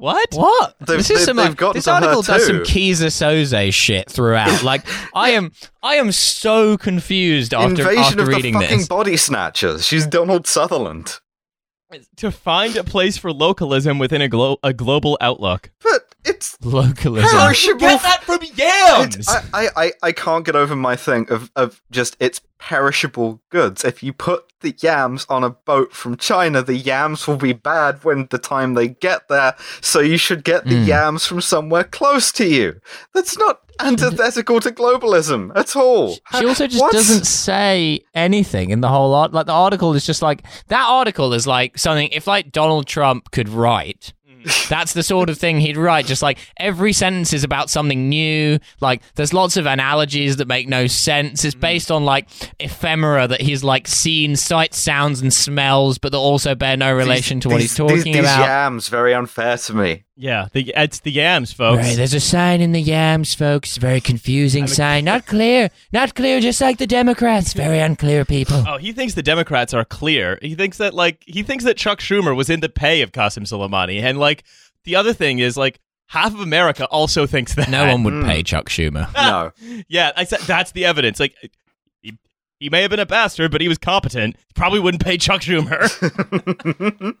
What?
What?
They've-
this is
they've-
some.
they've gotten
this
to her
article does some
too.
Keyser Soze shit throughout. Like I am, I am so confused after
Invasion
after
of the
reading
fucking
this.
body snatchers. She's Donald Sutherland.
To find a place for localism within a, glo- a global outlook.
But it's
Localism.
How did you get
that from
yams? I, I, I, I can't get over my thing of, of just it's perishable goods. If you put the yams on a boat from China, the yams will be bad when the time they get there. So you should get the
Mm.
yams from somewhere close to you. That's not antithetical to globalism at all.
She also just
What?
doesn't say anything in the whole art. Like the article is just like that article is like something. If like Donald Trump could write, that's the sort of thing he'd write. Just like every sentence is about something new. Like there's lots of analogies that make no sense. It's mm. based on like ephemera that he's like seen, sights, sounds, and smells, but that also bear no relation
These-
to what
these-
he's talking
these, these
about.
yams very unfair to me.
Yeah, the, it's the yams, folks.
Right, there's a sign in the yams, folks. Very confusing sign. Not clear. Not clear, just like the Democrats. Very unclear people.
Oh, he thinks the Democrats are clear. He thinks that like he thinks that Chuck Schumer was in the pay of Qassem Soleimani, and like the other thing is like half of America also thinks that.
No one would
Mm.
pay Chuck Schumer.
No.
Yeah, I said that's the evidence. Like he, he may have been a bastard, but he was competent. Probably wouldn't pay Chuck Schumer.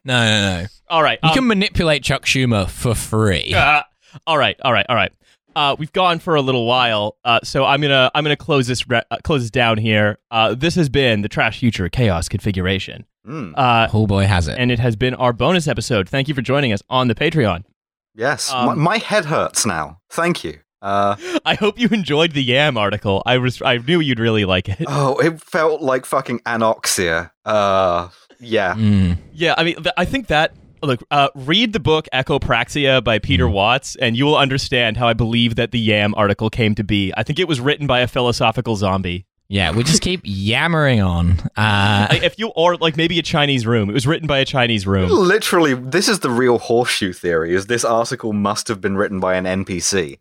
No, no, no.
all right,
You
um,
can manipulate Chuck Schumer for free.
uh, all right, all right, all right. Uh, we've gone for a little while, uh, so I'm gonna I'm gonna close this re- uh, close this down here. Uh, this has been the Trash Future Chaos Configuration,
Mm,
uh,
Oh boy, has it.
and it has been our bonus episode. Thank you for joining us on the Patreon.
yes.
Um,
my, my head hurts now. Thank you. Uh,
I hope you enjoyed the Yam article. I was I knew you'd really like it.
oh, it felt like fucking anoxia. Uh, yeah.
Mm.
Yeah, I mean, th- I think that look, uh, read the book Echopraxia by Peter
Mm.
Watts, and you will understand how I believe that the Yam article came to be. I think it was written by a philosophical zombie.
Yeah, we just keep yammering on. Uh,
if you or like maybe a Chinese room. It was written by a Chinese room.
Literally, this is the real horseshoe theory. Is this article must have been written by an NPC?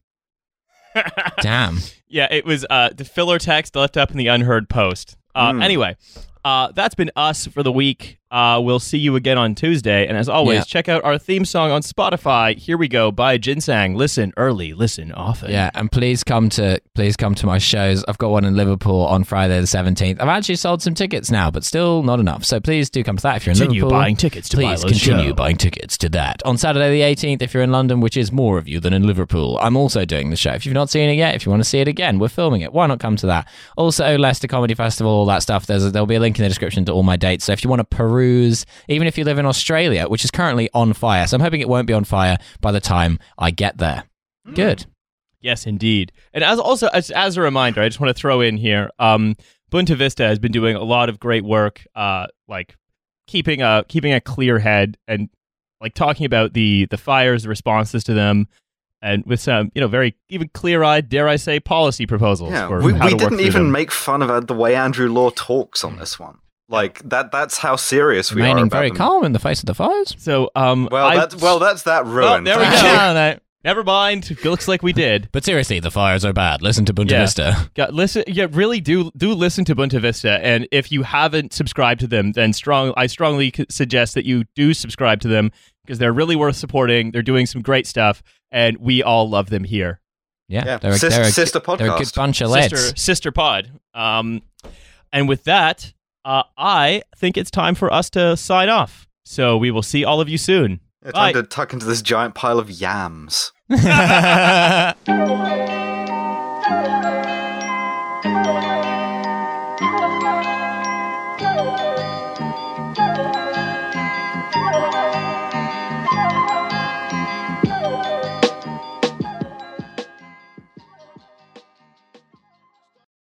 Damn.
Yeah, it was uh, the filler text left up in the UnHerd post. Uh,
Hmm.
Anyway, uh, that's been us for the week. Uh, we'll see you again on Tuesday. And as always,
Yeah.
check out our theme song on Spotify. Here we go by Jinsang. Listen early, listen often.
Yeah, and please come to please come to my shows. I've got one in Liverpool on Friday the seventeenth. I've actually sold some tickets now, but still not enough. So please do come to that if you're in
Continue
Liverpool.
buying tickets to
Please continue
show.
buying tickets to that. On Saturday the 18th, if you're in London, which is more of you than in Liverpool, I'm also doing the show. If you've not seen it yet, if you want to see it again, we're filming it. Why not come to that? Also, Leicester Comedy Festival, all that stuff. There's a, there'll be a link in the description to all my dates. So if you want to peruse, even if you live in Australia, which is currently on fire, so I'm hoping it won't be on fire by the time I get there. Good.
Yes, indeed. And as also as, as a reminder, I just want to throw in here, um, Bunta Vista has been doing a lot of great work, uh, like keeping a keeping a clear head and like talking about the the fires, the responses to them, and with some, you know, very even clear-eyed, dare I say, policy proposals.
Yeah,
for
we,
how
we
to
didn't
through
even
them.
make fun of uh, the way Andrew Law talks on this one. Like that that's how serious we are
Remaining
about
very
them.
calm in the face of the fires.
So, um,
Well,
I-
that's well, that's that ruined.
there we go.
no, no.
never mind. It looks like we did.
But seriously, the fires are bad. Listen to Bunta
Yeah.
Vista.
Got, listen, yeah, really do do listen to Bunta Vista, and if you haven't subscribed to them, then strong, I strongly c- suggest that you do subscribe to them because they're really worth supporting. They're doing some great stuff, and we all love them here.
Yeah,
Yeah,
they're, a,
sis-
they're, a,
sister podcast.
they're a good bunch of lads.
Sister sister pod. Um, and with that, uh, I think it's time for us to sign off. So we will see all of you soon.
Yeah, time
Bye.
to tuck into this giant pile of yams.